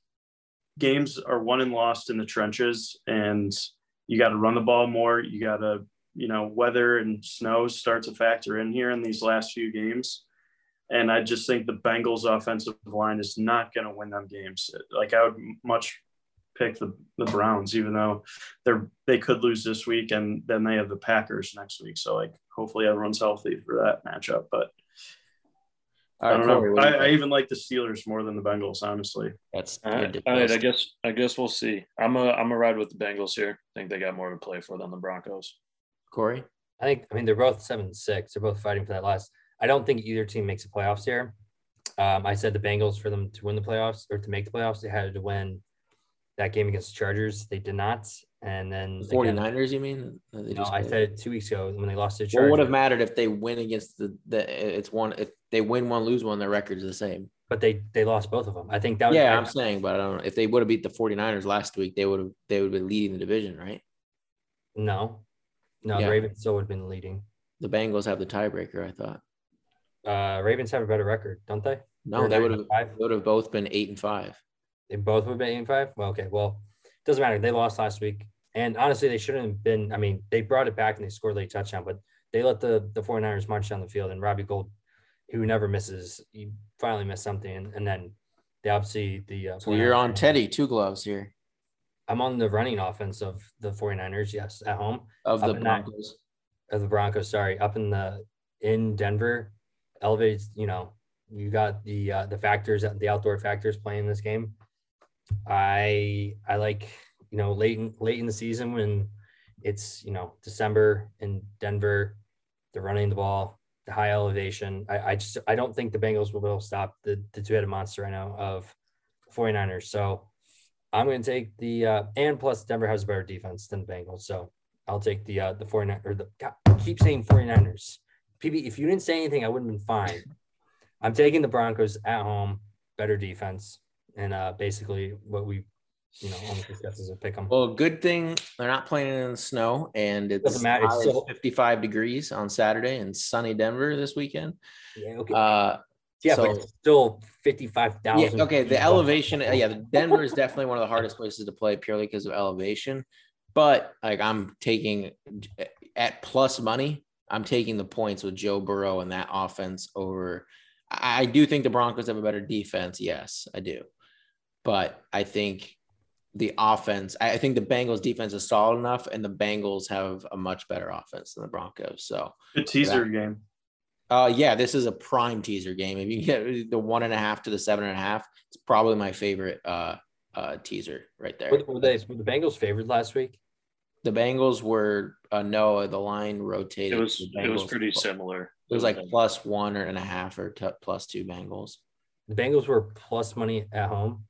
games are won and lost in the trenches, and you got to run the ball more. You got to, you know, weather and snow start to factor in here in these last few games. And I just think the Bengals offensive line is not going to win them games. Like I would much pick the, the Browns, even though they're they could lose this week and then they have the Packers next week. So like hopefully everyone's healthy for that matchup. But I don't know. I, I, even like the Steelers more than the Bengals, honestly. That's all right. All right. I guess I guess we'll see. I'm a I'm a ride with the Bengals here. I think they got more to play for than the Broncos. Corey, I think I mean they're both seven six. They're both fighting for that last. I don't think either team makes the playoffs here. Um, I said the Bengals for them to win the playoffs or to make the playoffs, they had to win that game against the Chargers. They did not. And then the 49ers, again, you mean? They no, I said it two weeks ago when they lost to the Chargers. What would have mattered if they win against the, the it's one if they win one, lose one, their record's is the same. But they they lost both of them. I think that was Yeah, I'm saying, but I don't know. If they would have beat the 49ers last week, they would have they would have been leading the division, right? No. No, yeah. the Ravens still would have been leading. The Bengals have the tiebreaker, I thought. Uh Ravens have a better record, don't they? No, they would have would have both been eight and five. They both would have been eight and five. Well, okay. Well, doesn't matter. They lost last week. And honestly, they shouldn't have been. I mean, they brought it back and they scored late touchdown, but they let the, the 49ers march down the field. And Robbie Gould, who never misses, he finally missed something. And, then they obviously, the. Uh, so you're on Teddy, two gloves here. I'm on the running offense of the 49ers, yes, at home. Of the Broncos. That, of the Broncos, sorry. Up in the, in Denver, elevated, you know, you got the, uh, the factors, the outdoor factors playing this game. I, I like you know, late in late in the season when it's you know December in Denver, they're running the ball, high elevation. I, I just I don't think the Bengals will stop the, the two-headed monster right now of 49ers. So I'm going to take the uh, and plus Denver has a better defense than the Bengals. So I'll take the uh, the 49 or the God, keep saying 49ers. PB, if you didn't say anything, I wouldn't have been fine. I'm taking the Broncos at home, better defense, and uh, basically what we you know, almost discussed as a pick 'em. Well, good thing they're not playing in the snow, and it's, Doesn't matter. It's still 55 degrees on Saturday and sunny Denver this weekend. Yeah, okay. Uh, yeah, so, but still 55,000. Yeah, okay, the elevation, uh, yeah, Denver is definitely one of the hardest places to play purely because of elevation. But like I'm taking at plus money, I'm taking the points with Joe Burrow and that offense over. I do think the Broncos have a better defense. Yes, I do. But I think the offense. I think the Bengals defense is solid enough, and the Bengals have a much better offense than the Broncos. So good teaser that, game. Uh, yeah, this is a prime teaser game. If you get the one and a half to the seven and a half, it's probably my favorite uh, uh, teaser right there. Were, they, were the Bengals favored last week? The Bengals were uh, no, the line rotated. It was it was pretty similar. It was like plus one or and a half or t- plus two Bengals. The Bengals were plus money at home.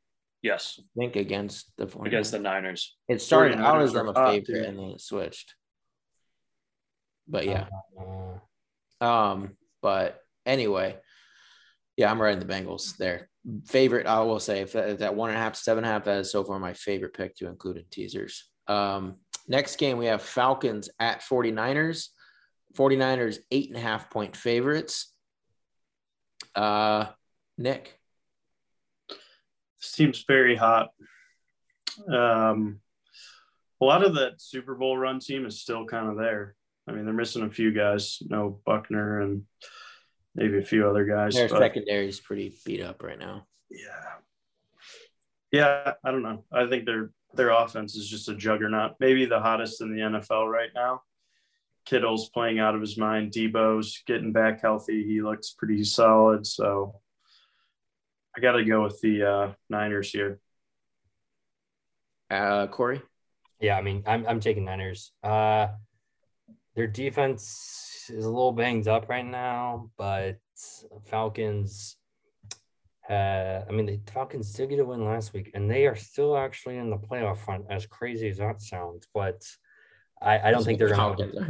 Yes. I think against the against the Niners. It started out as them a favorite and then it switched. But yeah. Uh, um, but anyway, yeah, I'm riding the Bengals there. Favorite, I will say, if that, if that one and a half to seven and a half, that is so far my favorite pick to include in teasers. Um, next game, we have Falcons at 49ers. 49ers, eight and a half point favorites. Uh, Nick seems very hot. Um, a lot of that Super Bowl run team is still kind of there. I mean, they're missing a few guys, you know, Buckner and maybe a few other guys. Their but, secondary is pretty beat up right now. Yeah. Yeah, I don't know. I think their their offense is just a juggernaut. Maybe the hottest in the NFL right now. Kittle's playing out of his mind. Deebo's getting back healthy. He looks pretty solid. So I got to go with the uh, Niners here. Uh, Corey? Yeah, I mean, I'm, I'm taking Niners. Uh, their defense is a little banged up right now, but Falcons. Uh, I mean, the Falcons did get a win last week, and they are still actually in the playoff front. As crazy as that sounds, but I, I don't think they're going to.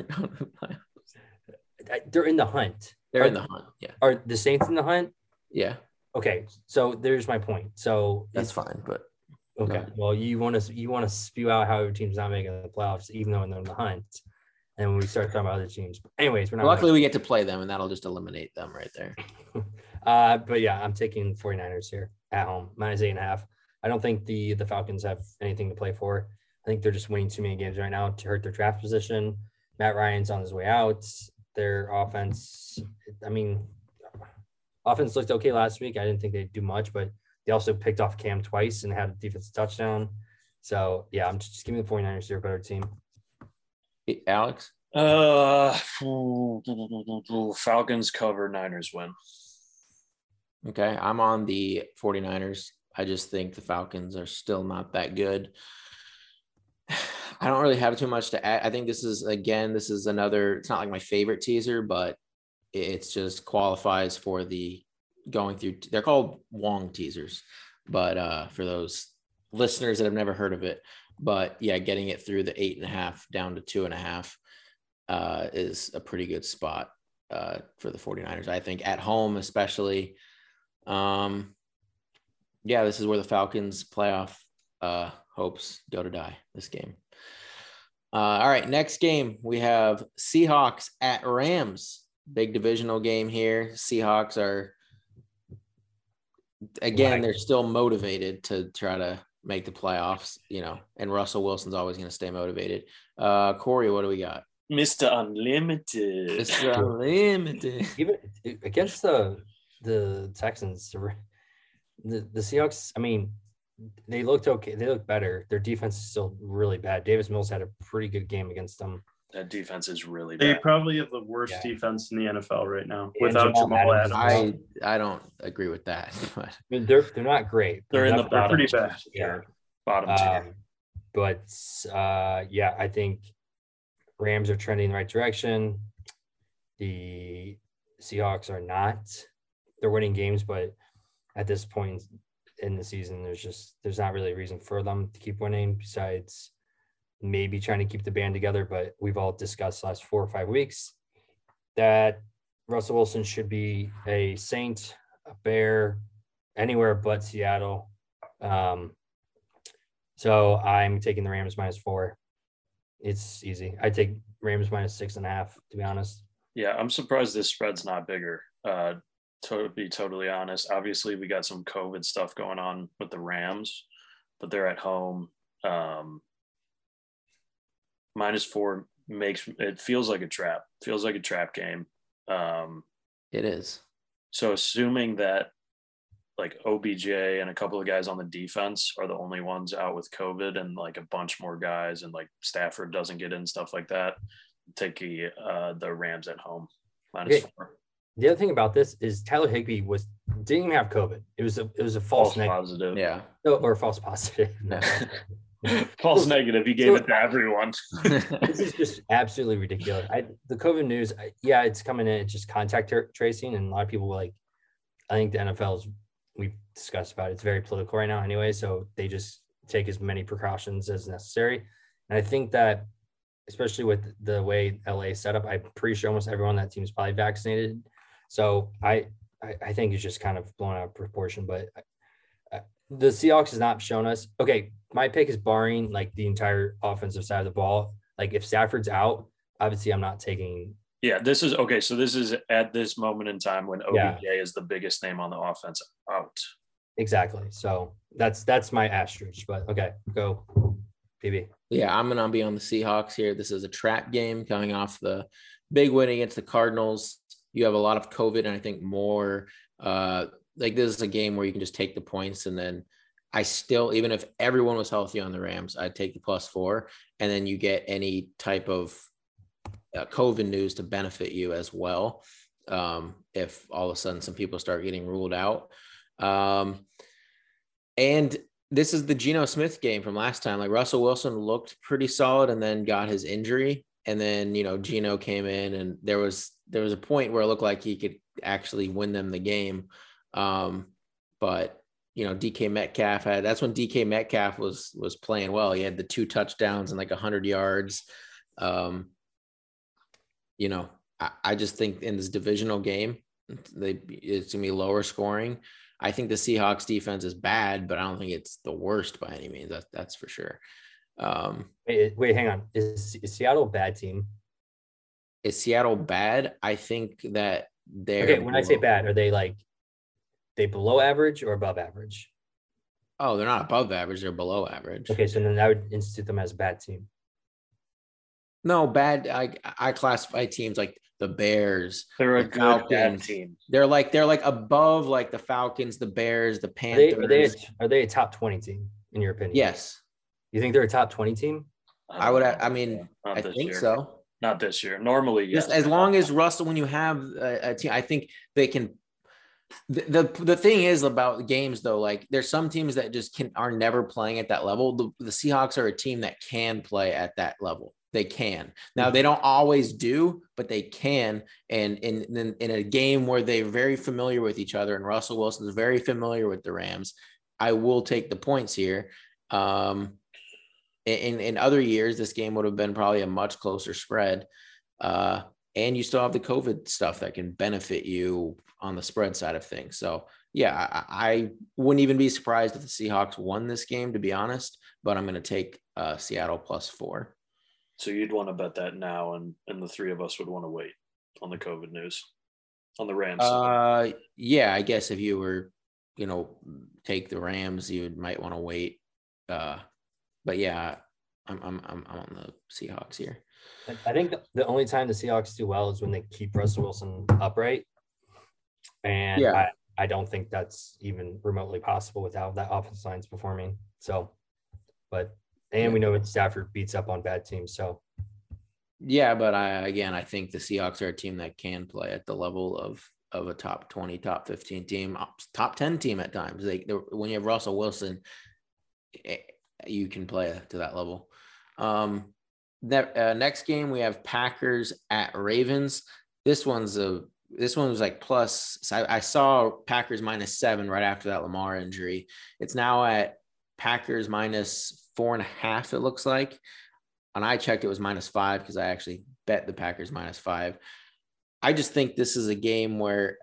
They're in the hunt. They're are, in the hunt. Yeah. Are the Saints in the hunt? Yeah. Okay, so there's my point. So that's fine, but okay. Well, you want to you want to spew out how your team's not making the playoffs, even though they're in the hunt. and when we start talking about other teams. But anyways, we're not. Luckily, we get to play them, and that'll just eliminate them right there. uh, but yeah, I'm taking 49ers here at home, minus eight and a half. I don't think the the Falcons have anything to play for. I think they're just winning too many games right now to hurt their draft position. Matt Ryan's on his way out. Their offense, I mean, offense looked okay last week. I didn't think they'd do much, but they also picked off Cam twice and had a defensive touchdown. So yeah, I'm just giving the 49ers their better team. Alex? Uh, Falcons cover, Niners win. Okay, I'm on the 49ers. I just think the Falcons are still not that good. I don't really have too much to add. I think this is again, this is another. It's not like my favorite teaser, but it's just qualifies for the going through. They're called Wong teasers, but uh, for those listeners that have never heard of it, but yeah, getting it through the eight and a half down to two and a half uh, is a pretty good spot uh, for the 49ers. I think at home, especially. Um, yeah, this is where the Falcons playoff uh, hopes go to die this game. Uh, all right, next game we have Seahawks at Rams. Big divisional game here. Seahawks are again, right. they're still motivated to try to make the playoffs, you know, and Russell Wilson's always going to stay motivated. Uh, Corey, what do we got? Mr. Unlimited. Mr. Unlimited. Even against the the Texans, the, the Seahawks, I mean, they looked okay. They look better. Their defense is still really bad. Davis Mills had a pretty good game against them. That defense is really bad. They probably have the worst yeah. defense in the NFL right now without Jamal, Adams. Adams. I I don't agree with that. But. I mean, they're they're not great. They're, they're in the bottom pretty bad. Yeah. Bottom um, But uh, yeah, I think Rams are trending in the right direction. The Seahawks are not. They're winning games, but at this point in the season, there's just there's not really a reason for them to keep winning besides maybe trying to keep the band together. But we've all discussed last four or five weeks that Russell Wilson should be a Saint, a Bear, anywhere but Seattle. Um, so I'm taking the Rams minus four. It's easy. I take Rams minus six and a half, to be honest. Yeah, I'm surprised this spread's not bigger. Uh, to be totally honest, obviously we got some COVID stuff going on with the Rams, but they're at home. Um, minus four makes it feels like a trap. Feels like a trap game. Um, it is. So assuming that like OBJ and a couple of guys on the defense are the only ones out with COVID, and like a bunch more guys, and like Stafford doesn't get in stuff like that. Take the uh, the Rams at home minus okay. four. The other thing about this is Tyler Higbee was didn't even have COVID. It was a it was a false, false positive. Yeah. No, or false positive. No. false negative. He gave so, it to everyone. this is just absolutely ridiculous. I, the COVID news, I, yeah, it's coming in. It's just contact tracing, and a lot of people like. I think the NFL is. We've discussed about it, it's very political right now, anyway. So they just take as many precautions as necessary, and I think that, especially with the way LA is set up, I'm pretty sure almost everyone on that team is probably vaccinated. So I, I, I think it's just kind of blown out of proportion. But the Seahawks has not shown us. Okay, my pick is barring like the entire offensive side of the ball. Like if Stafford's out, obviously I'm not taking. Yeah, this is okay. So this is at this moment in time when OBJ yeah. is the biggest name on the offense out. Exactly. So that's that's my asterisk. But okay, go, PB. Yeah, I'm gonna be on the Seahawks here. This is a trap game coming off the big win against the Cardinals. You have a lot of COVID, and I think more uh, like this is a game where you can just take the points and then I still, even if everyone was healthy on the Rams, I'd take the plus four, and then you get any type of uh, COVID news to benefit you as well. Um, if all of a sudden some people start getting ruled out, um, and this is the Geno Smith game from last time. Like Russell Wilson looked pretty solid, and then got his injury, and then you know Geno came in, and there was there was a point where it looked like he could actually win them the game. Um, but you know, DK Metcalf had that's when DK Metcalf was was playing well. He had the two touchdowns and like hundred yards. Um, you know, I, I just think in this divisional game, they it's gonna be lower scoring. I think the Seahawks defense is bad, but I don't think it's the worst by any means. That, that's for sure. Um, wait, wait, hang on. Is, is Seattle a bad team? is Seattle bad? I think that they're okay. When. I say bad, are they like they below average or above average? Oh, they're not above average; they're below average. Okay, so then I would institute them as a bad team. No, bad. I I classify teams like the Bears. They're a the Falcons. team. They're like they're like above like the Falcons, the Bears, the Panthers. Are they, are they, a, are they a top twenty team in your opinion? Yes. You think they're a top twenty team? I, I would. I mean, I think year. so. Not this year. Normally, yes. Just as long as Russell, when you have a, a team, I think they can the, the, thing is about games though like there's some teams that just can are never playing at that level. The, the seahawks are a team that can play at that level. They can. Now they don't always do but they can. And in, in in a game where they're very familiar with each other and russell wilson is very familiar with the rams i will take the points here. Um in in other years this game would have been probably a much closer spread. Uh and you still have the covid stuff that can benefit you on the spread side of things. So yeah i, I wouldn't even be surprised if the seahawks won this game to be honest but i'm going to take uh, seattle plus four. So you'd want to bet that now and and the three of us would want to wait on the covid news on the rams. Uh yeah i guess if you were you know take the rams you might want to wait uh but yeah, I'm I'm I'm, I'm on the Seahawks here. I think the only time the Seahawks do well is when they keep Russell Wilson upright, and yeah. I, I don't think that's even remotely possible without that offense line's performing. So, but and we know that Stafford beats up on bad teams. So, yeah, but I again I think the Seahawks are a team that can play at the level of of a top 20, top 15 team, top 10 team at times. They when you have Russell Wilson, eh, you can play to that level. Um, that uh, next game we have Packers at Ravens. This one's a this one was like plus. I, I saw Packers minus seven right after that Lamar injury. It's now at Packers minus four and a half. It looks like, and I checked it was minus five because I actually bet the Packers minus five. I just think this is a game where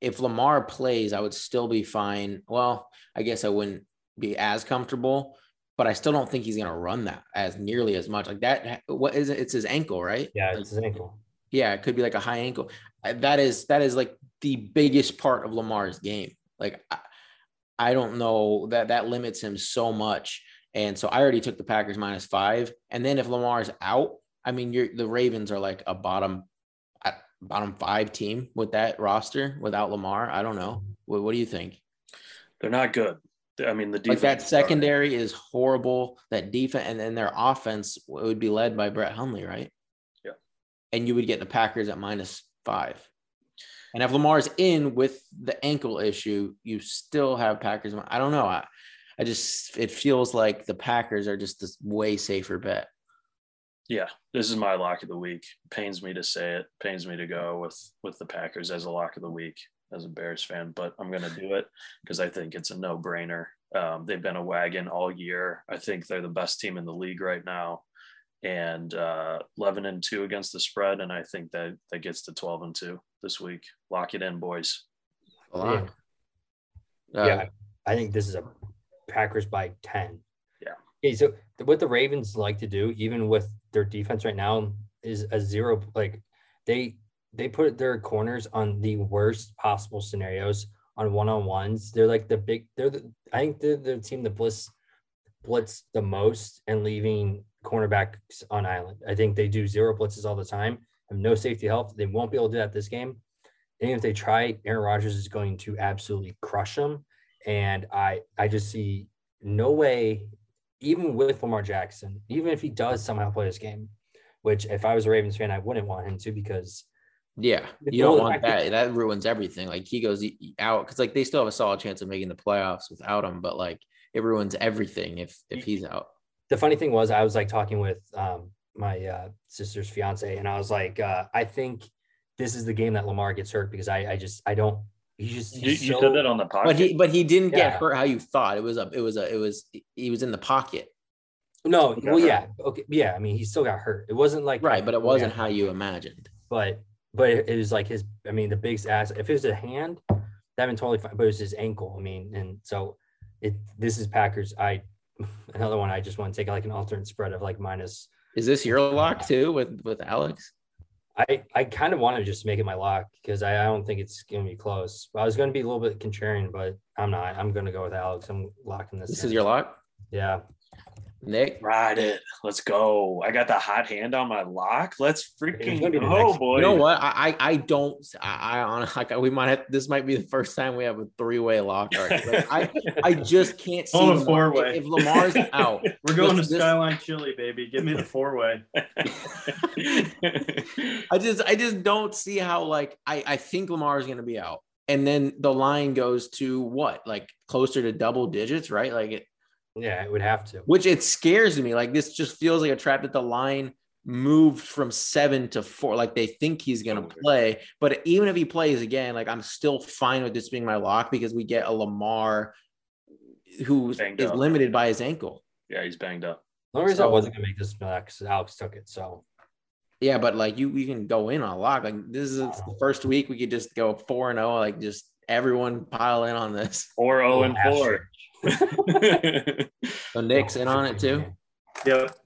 if Lamar plays, I would still be fine. Well, I guess I wouldn't be as comfortable, but I still don't think he's going to run that as nearly as much. Like that, what is it? It's his ankle, right? Yeah, it's his ankle. Yeah, it could be like a high ankle. That is that is like the biggest part of Lamar's game. Like I, I don't know that that limits him so much. And so I already took the Packers minus five. And then if Lamar's out, I mean, you're the Ravens are like a bottom bottom five team with that roster without Lamar. I don't know. Mm-hmm. What, what do you think? They're not good. I mean, the defense like that secondary is horrible. That defense and then their offense would be led by Brett Hundley, right? Yeah. And you would get the Packers at minus five. And if Lamar's in with the ankle issue, you still have Packers. I don't know. I, I just it feels like the Packers are just this way safer bet. Yeah, this is my lock of the week. Pains me to say it. Pains me to go with with the Packers as a lock of the week as a Bears fan, but I'm going to do it because I think it's a no brainer. Um, they've been a wagon all year. I think they're the best team in the league right now, and uh, 11 and two against the spread, and I think that that gets to 12 and two this week. Lock it in, boys. Yeah. Uh, yeah, I think this is a Packers by 10. Yeah. Okay, so what the Ravens like to do, even with their defense right now, is a zero. Like they they put their corners on the worst possible scenarios on one on ones. They're like the big. They're the. I think they're the team that blitz blitz the most and leaving cornerbacks on island. I think they do zero blitzes all the time. Have no safety help. They won't be able to do that this game. And if they try, Aaron Rodgers is going to absolutely crush them. And I I just see no way, even with Lamar Jackson, even if he does somehow play this game, which if I was a Ravens fan, I wouldn't want him to because yeah, you don't want that. That ruins everything. Like he goes out because like they still have a solid chance of making the playoffs without him, but like it ruins everything if if he's out. The funny thing was, I was like talking with um, my uh, sister's fiance, and I was like, uh, I think this is the game that Lamar gets hurt because I I just I don't. He just you, you so, said that on the pocket, but he but he didn't yeah. get hurt how you thought. It was a it was a it was he was in the pocket. No, well, hurt. yeah, okay, yeah. I mean, he still got hurt. It wasn't like right, but it wasn't how you imagined. But but it, was like his. I mean, the biggest ass. If it was a hand, that been totally fine. But it was his ankle. I mean, and so it. This is Packers. I another one. I just want to take like an alternate spread of like minus. Is this your lock too with with Alex? I, I kind of want to just make it my lock because I, I don't think it's going to be close. I was going to be a little bit contrarian, but I'm not. I'm going to go with Alex. I'm locking this. This is your lock? Yeah. Nick, ride it. Let's go. I got the hot hand on my lock. Let's freaking go, boy. You know what? I I, I don't. I, I honestly, like, we might have. This might be the first time we have a three way lock. Like, I I just can't see oh, four way. If, if Lamar's out, we're going to Skyline Chili, baby. Give me the four way. I just I just don't see how like I I think Lamar is going to be out, and then the line goes to what like closer to double digits, right? Like it yeah, it would have to. Which it scares me. Like this just feels like a trap that the line moved from seven to four. Like they think he's going to play, but even if he plays again, like I'm still fine with this being my lock because we get a Lamar who is up. limited by his ankle. Yeah, he's banged up. The only reason so, I wasn't gonna make this back because Alex took it. So yeah, but like you, you can go in on a lock. Like this is the first week we could just go four and zero. Oh, like just everyone pile in on this. Four zero oh and four so Nick's in on it too. Yep.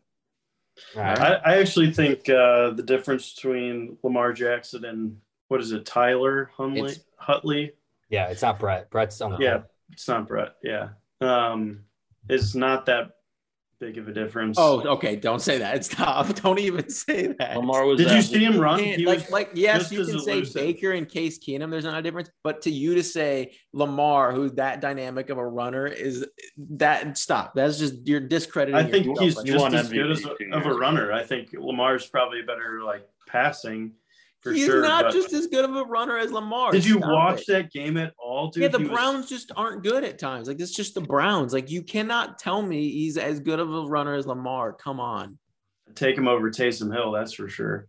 Right. I, I, actually think uh, the difference between Lamar Jackson and what is it, Tyler Huntley? It's, Huntley? Yeah, it's not Brett. Brett's on the. Yeah, it's not Brett. Yeah, um, it's not that big of a difference. Oh, okay. Don't say that. It's Stop. Don't even say that. Lamar was. Did you see him run? like, like, yes, you can say Baker and Case Keenum. There's not a difference, but to you to say Lamar, who's that dynamic of a runner, is that stop? That's just you're discrediting. I think he's just as good as a, of a runner. I think Lamar's probably better like passing He's sure, not just as good of a runner as Lamar. Did you Stop watch it. that game at all, dude? Yeah, the he Browns was... just aren't good at times. Like it's just the Browns. Like you cannot tell me he's as good of a runner as Lamar. Come on. Take him over Taysom Hill, that's for sure.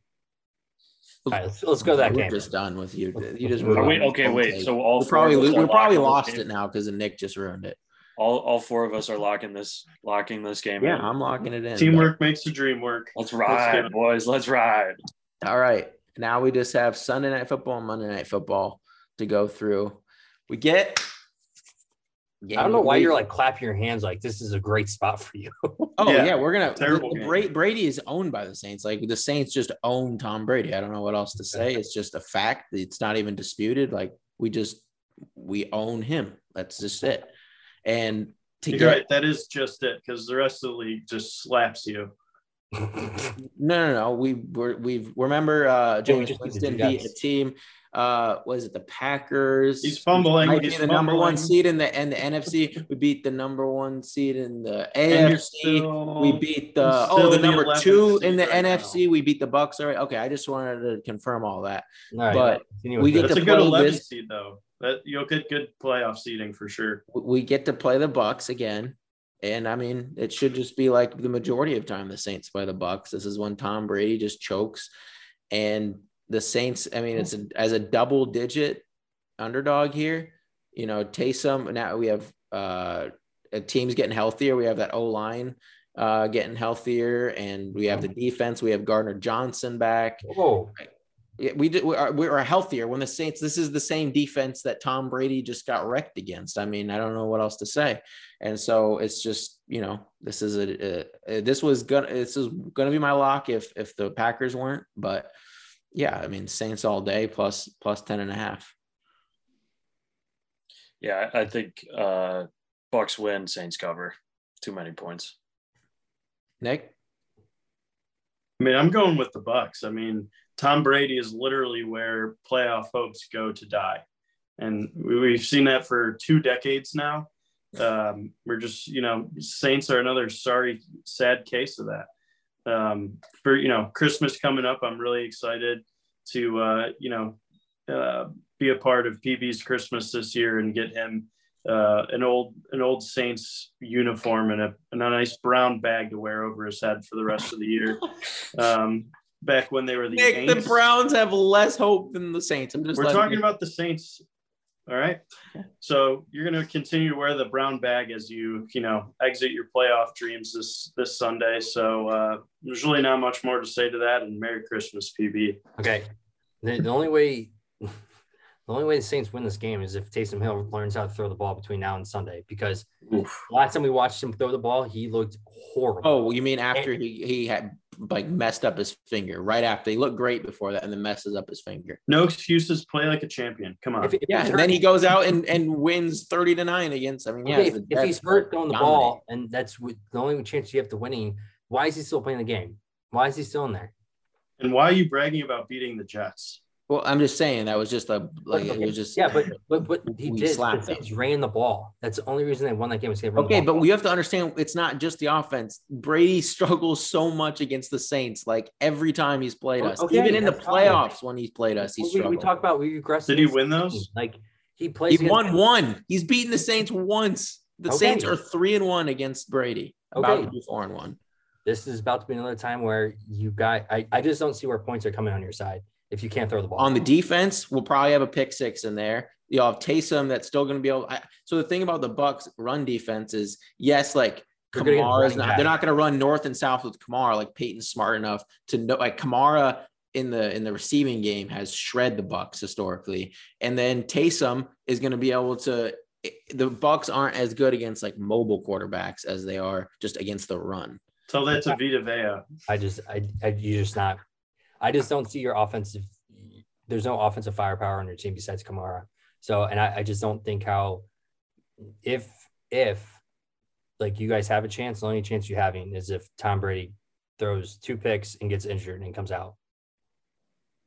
All right, let's, let's go that we're game. Just done with you. You just wait. Okay, wait. So all we probably we probably lost it now because Nick just ruined it. All, all four of us are locking this locking this game. Yeah, in. I'm locking it in. Teamwork but... makes the dream work. Let's ride, let's boys. Let's ride. All right. Now we just have Sunday night football and Monday night football to go through. We get. I don't know why you're like clapping your hands like this is a great spot for you. oh yeah, yeah we're gonna. Terrible. The, Brady is owned by the Saints. Like the Saints just own Tom Brady. I don't know what else to say. It's just a fact. It's not even disputed. Like we just we own him. That's just it. And to you're get, right. That is just it because the rest of the league just slaps you no, no, no. We were we remember uh Jameis Winston beat a team. Uh, was it the Packers? He's fumbling. Might he's be the fumbling. number one seed in the and the NFC. We beat the number one seed in the AFC. Still, we beat the oh the number two in the right NFC. Now. We beat the Bucs. All right. Okay, I just wanted to confirm all that. All right, but we get to a good 11 this. seed though. That you'll get good playoff seeding for sure. We get to play the Bucs again. And I mean, it should just be like the majority of time the Saints play the Bucs. This is when Tom Brady just chokes, and the Saints. I mean, it's a, as a double digit underdog here. You know, Taysom. Now we have uh, a team's getting healthier. We have that O line uh, getting healthier, and we have the defense. We have Gardner Johnson back. Oh, we did we are, we are healthier when the Saints. This is the same defense that Tom Brady just got wrecked against. I mean, I don't know what else to say. And so it's just you know this is a, a this was gonna this is gonna be my lock if if the Packers weren't. But yeah, I mean Saints all day plus plus ten and a half. Yeah, I think uh Bucs win, Saints cover. Too many points. Nick. I mean, I'm going with the Bucs. I mean, Tom Brady is literally where playoff hopes go to die. And we've seen that for two decades now. Um, we're just, you know, Saints are another sorry, sad case of that. Um, for, you know, Christmas coming up, I'm really excited to, uh, you know, uh, be a part of PB's Christmas this year and get him uh, an old an old Saints uniform and a, and a nice brown bag to wear over his head for the rest of the year. Um, back when they were the Nick, the Browns have less hope than the Saints. I'm just we're talking you... about the Saints. All right. So you're going to continue to wear the brown bag as you, you know, exit your playoff dreams this this Sunday. So uh, there's really not much more to say to that. And Merry Christmas, PB. Okay. The, the only way, the The only way the Saints win this game is if Taysom Hill learns how to throw the ball between now and Sunday. Because Oof. last time we watched him throw the ball, he looked horrible. Oh, you mean after and, he he had like messed up his finger right after he looked great before that and then messes up his finger. No excuses. Play like a champion. Come on. If, if yeah, and then he goes out and, and wins thirty to nine against. I mean, yeah, if, if he's hurt throwing the ball and that's the only chance you have to winning, why is he still playing the game? Why is he still in there? And why are you bragging about beating the Jets? Well, I'm just saying that was just a like it was just yeah, but but but he did. The Saints ran the ball. That's the only reason they won that game. Was okay, but we have to understand it's not just the offense. Brady struggles so much against the Saints. Like every time he's played oh, us, okay, even in the playoffs when he's played us, he's we, we talk about we aggressive. Did he win those? Like he plays. He won one. He's beaten the Saints once. The okay. Saints are three and one against Brady. About okay. to be four and one. This is about to be another time where you got. I I just don't see where points are coming on your side if you can't throw the ball. On the defense, we'll probably have a pick six in there. You'll have Taysom that's still going to be able. I, so the thing about the Bucs run defense is, yes, like Kamara is not. They're not going to run north and south with Kamara. Like Payton's smart enough to know. Like Kamara in the in the receiving game has shred the Bucs historically, and then Taysom is going to be able to. The Bucs aren't as good against like mobile quarterbacks as they are just against the run. Tell that to Vita Vea. I just, I, I, you're just not I just don't see your offensive. There's no offensive firepower on your team besides Kamara. So, and I, I just don't think how, if if like you guys have a chance, the only chance you're having is if Tom Brady throws two picks and gets injured and comes out.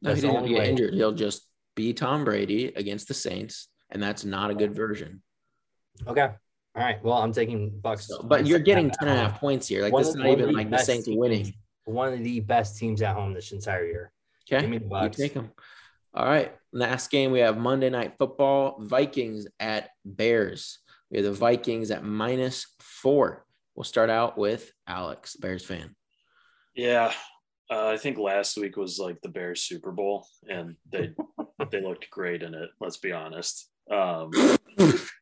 No, he didn't get injured. He'll just be Tom Brady against the Saints, and that's not a good version. Okay. All right. Well, I'm taking Bucs. So, but you're getting 10 and a half points here. Like one this is not even like the Saints winning one of the best teams at home this entire year. Okay, Give me the Bucs. You take them. All right. Last game we have Monday Night Football. Vikings at Bears. We have the Vikings at minus four. We'll start out with Alex, Bears fan. Yeah, uh, I think last week was like the Bears Super Bowl, and they they looked great in it. Let's be honest. Um,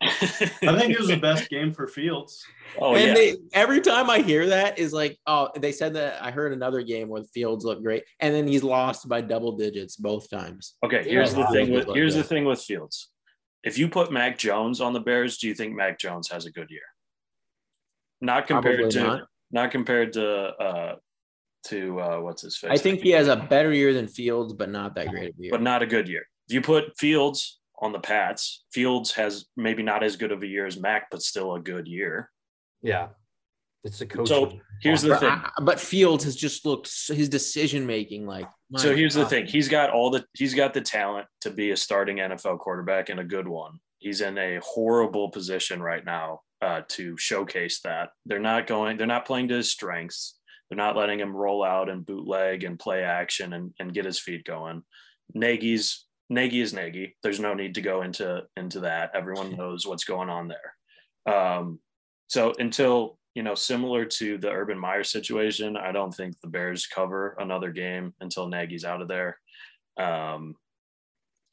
I think it was the best game for Fields. Oh and yeah. They, every time I hear that is like, oh, they said that I heard another game where Fields looked great, and then he's lost by double digits both times. Okay, here's the thing with here's the thing with Fields. If you put Mac Jones on the Bears, do you think Mac Jones has a good year? Not compared Probably to not. not compared to uh to uh what's his face. I think he has a better year than Fields, but not that great of a year. But not a good year. If you put Fields on the Pats. Fields has maybe not as good of a year as Mac, but still a good year. Yeah. It's a coach. So here's the thing. But Fields has just looked his decision making like. So here's God. the thing. He's got all the he's got the talent to be a starting NFL quarterback and a good one. He's in a horrible position right now uh, to showcase that. They're not going. They're not playing to his strengths. They're not letting him roll out and bootleg and play action and, and get his feet going. Nagy's Nagy is Nagy. There's no need to go into into that. Everyone knows what's going on there. Um, so until you know, similar to the Urban Meyer situation, I don't think the Bears cover another game until Nagy's out of there. Um,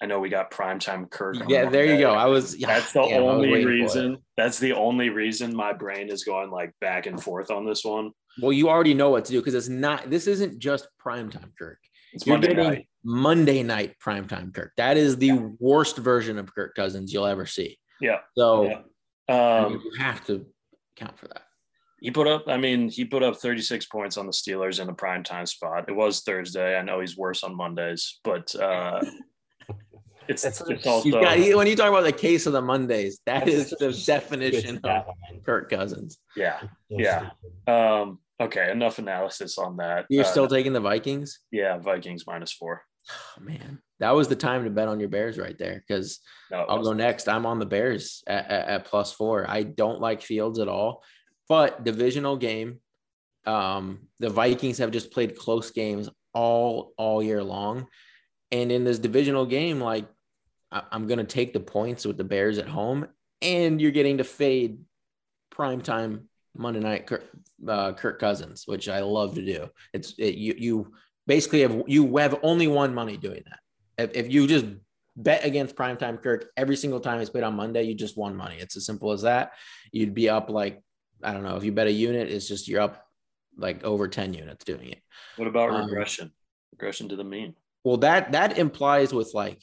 I know we got primetime Kirk. Yeah, there you go. I was. Yeah, that's the yeah, only reason. That's the only reason my brain is going like back and forth on this one. Well, you already know what to do because it's not. This isn't just primetime Kirk. It's You're Monday getting night. Monday night primetime Kirk. That is the yeah. worst version of Kirk Cousins you'll ever see. Yeah. So yeah. Um, you have to count for that. He put up, I mean, he put up 36 points on the Steelers in a primetime spot. It was Thursday. I know he's worse on Mondays, but uh, it's, it's also got, when you talk about the case of the Mondays, that is the definition of Kirk Cousins. Yeah. Yeah. Um, Okay, enough analysis on that. You're uh, still taking the Vikings? Yeah, Vikings minus four. Oh, man, that was the time to bet on your Bears right there because no, I'll wasn't. go next. I'm on the Bears at, at, at, plus four. I don't like Fields at all, but divisional game. Um, the Vikings have just played close games all all year long, and in this divisional game, like I, I'm going to take the points with the Bears at home, and you're getting to fade prime time Monday night Kirk, uh, Kirk Cousins, which I love to do. It's it, you you basically have you have only one money doing that. If, if you just bet against primetime Kirk every single time he's played on Monday, you just won money. It's as simple as that. You'd be up like I don't know if you bet a unit, it's just you're up like over ten units doing it. What about um, regression? Regression to the mean. Well, that that implies with like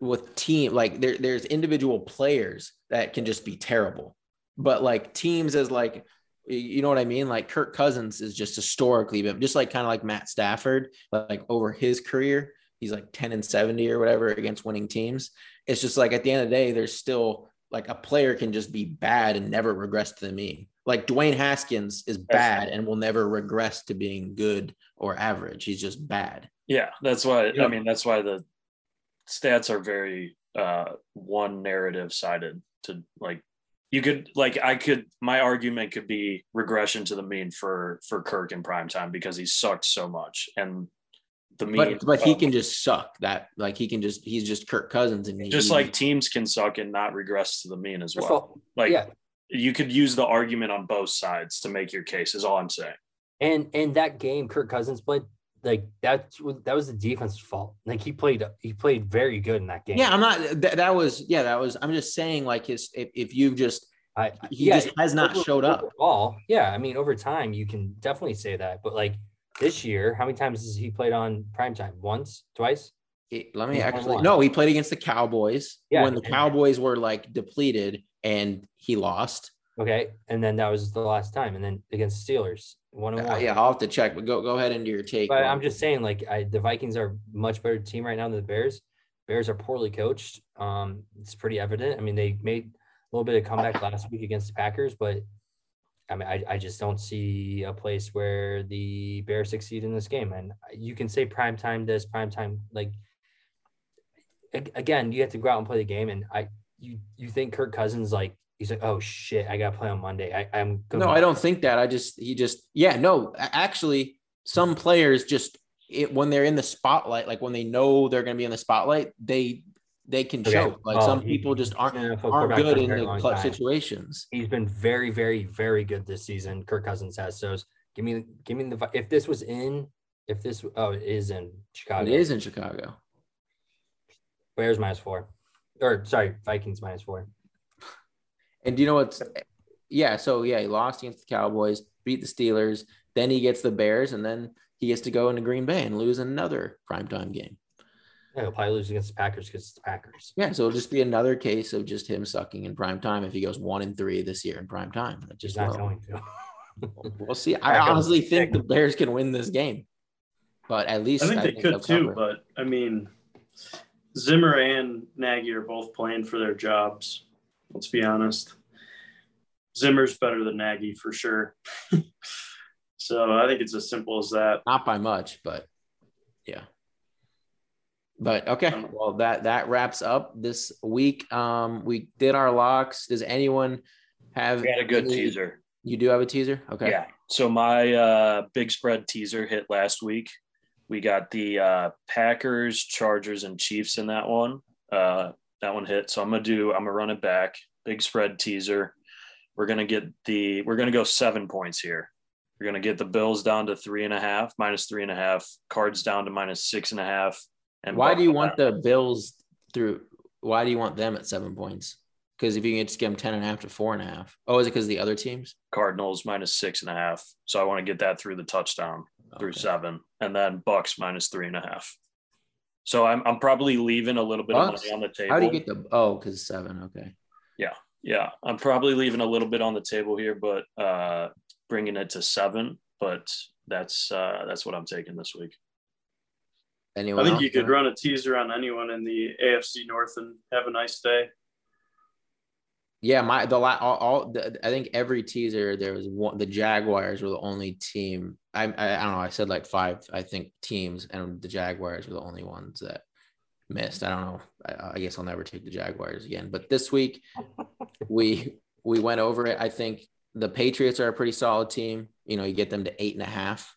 with team like there, there's individual players that can just be terrible, but like teams as like you know what I mean? Like Kirk Cousins is just historically been just like kind of like Matt Stafford, like over his career, he's like 10 and 70 or whatever against winning teams. It's just like at the end of the day, there's still like a player can just be bad and never regress to the mean. Like Dwayne Haskins is bad and will never regress to being good or average. He's just bad. Yeah, that's why I mean that's why the stats are very uh one narrative sided to like you could like I could my argument could be regression to the mean for for Kirk in prime time because he sucked so much and the mean but, but he can just suck that like he can just he's just Kirk Cousins and just he, like teams can suck and not regress to the mean as well. Like yeah. you could use the argument on both sides to make your case is all I'm saying. And and that game Kirk Cousins played like that that was the defense's fault. Like he played he played very good in that game. Yeah, I'm not that, that was yeah, that was I'm just saying like his if, if you just I he yeah, just has not over, showed up. All yeah, I mean over time you can definitely say that, but like this year, how many times has he played on primetime? Once, twice? It, let me He's actually no, he played against the Cowboys yeah, when the Cowboys were like depleted and he lost. Okay, and then that was the last time, and then against the Steelers, one uh, Yeah, I'll have to check, but go go ahead into your take. But I'm just saying, like, I, the Vikings are much better team right now than the Bears. Bears are poorly coached. Um, it's pretty evident. I mean, they made a little bit of comeback last week against the Packers, but I mean, I, I just don't see a place where the Bears succeed in this game. And you can say prime time this, prime time like again, you have to go out and play the game. And I you you think Kirk Cousins like he's like, oh shit, I got to play on Monday. I, I'm no, I don't think that. I just he just yeah, no, actually, some players just it, when they're in the spotlight, like when they know they're going to be in the spotlight, they they can okay. choke. Like oh, some he, people just aren't aren't good in the clutch time. situations. He's been very, very, very good this season. Kirk Cousins has. So give me give me the if this was in if this oh it is in Chicago. It is in Chicago. Bears minus four. Or sorry, Vikings minus four. And do you know what's yeah, so yeah, he lost against the Cowboys, beat the Steelers, then he gets the Bears, and then he gets to go into Green Bay and lose another primetime game. Yeah, he'll probably lose against the Packers because it's the Packers. Yeah, so it'll just be another case of just him sucking in prime time if he goes one and three this year in prime time. just not going to. we'll see. I honestly think the Bears can win this game, but at least I think I they think could too. But I mean, Zimmer and Nagy are both playing for their jobs. Let's be honest. Zimmer's better than Nagy for sure. so I think it's as simple as that. Not by much, but yeah. But okay, well that that wraps up this week. Um, we did our locks. Does anyone have? We had a good any, teaser. You do have a teaser, okay? Yeah. So my uh, big spread teaser hit last week. We got the uh, Packers, Chargers, and Chiefs in that one. Uh, that one hit. So I'm gonna do. I'm gonna run it back. Big spread teaser. We're gonna get the. We're gonna go seven points here. We're gonna get the Bills down to three and a half, minus three and a half. Cards down to minus six and a half and why do you want the Bills through? Why do you want them at seven points? Because if you can just get them 10 and to four and a half. Oh, is it because the other teams? Cardinals minus six and a half. So I want to get that through the touchdown through seven. And then Bucs minus three and a half. So I'm, I'm probably leaving a little bit Bucs? of money on the table. How do you get the oh because seven? Okay. Yeah. Yeah. I'm probably leaving a little bit on the table here, but uh bringing it to seven. But that's uh that's what I'm taking this week. Anyone? I think you could run a teaser on anyone in the AFC North and have a nice day. Yeah, my the all, all the, I think every teaser there was one. The Jaguars were the only team. I, I I don't know. I said like five. I think teams, and the Jaguars were the only ones that missed. I don't know. I, I guess I'll never take the Jaguars again. But this week, we we went over it. I think the Patriots are a pretty solid team. You know, you get them to eight and a half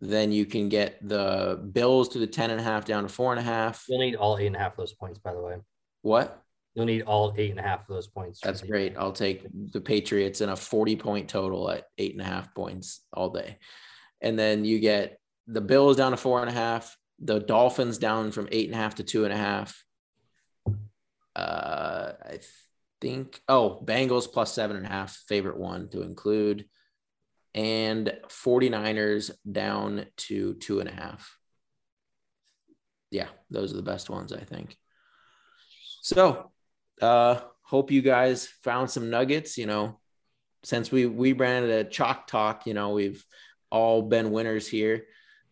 then you can get the Bills to the 10 and a half down to four and a half. You'll need all eight and a half of those points, by the way. What? You'll need all eight and a half of those points. That's great. I'll take the Patriots in a 40 point total at eight and a half points all day. And then you get the Bills down to four and a half, the Dolphins down from eight and a half to two and a half. Uh, I think, oh, Bengals plus seven and a half, favorite one to include and 49ers down to two and a half. Yeah, those are the best ones, I think. So, uh, hope you guys found some nuggets. You know, since we we branded a chalk talk, you know, we've all been winners here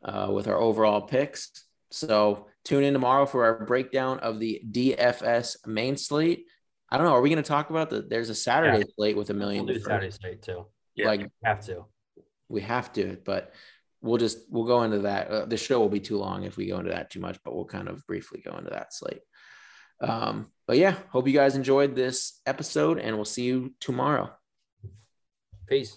uh, with our overall picks. So tune in tomorrow for our breakdown of the DFS main slate. I don't know. Are we going to talk about the? There's a Saturday yeah. slate with a 1000000 we'll do Saturday slate too. Yeah, like have to. We have to, but we'll just we'll go into that. Uh, the show will be too long if we go into that too much, but we'll kind of briefly go into that slate. Um, but yeah, hope you guys enjoyed this episode, and we'll see you tomorrow. Peace.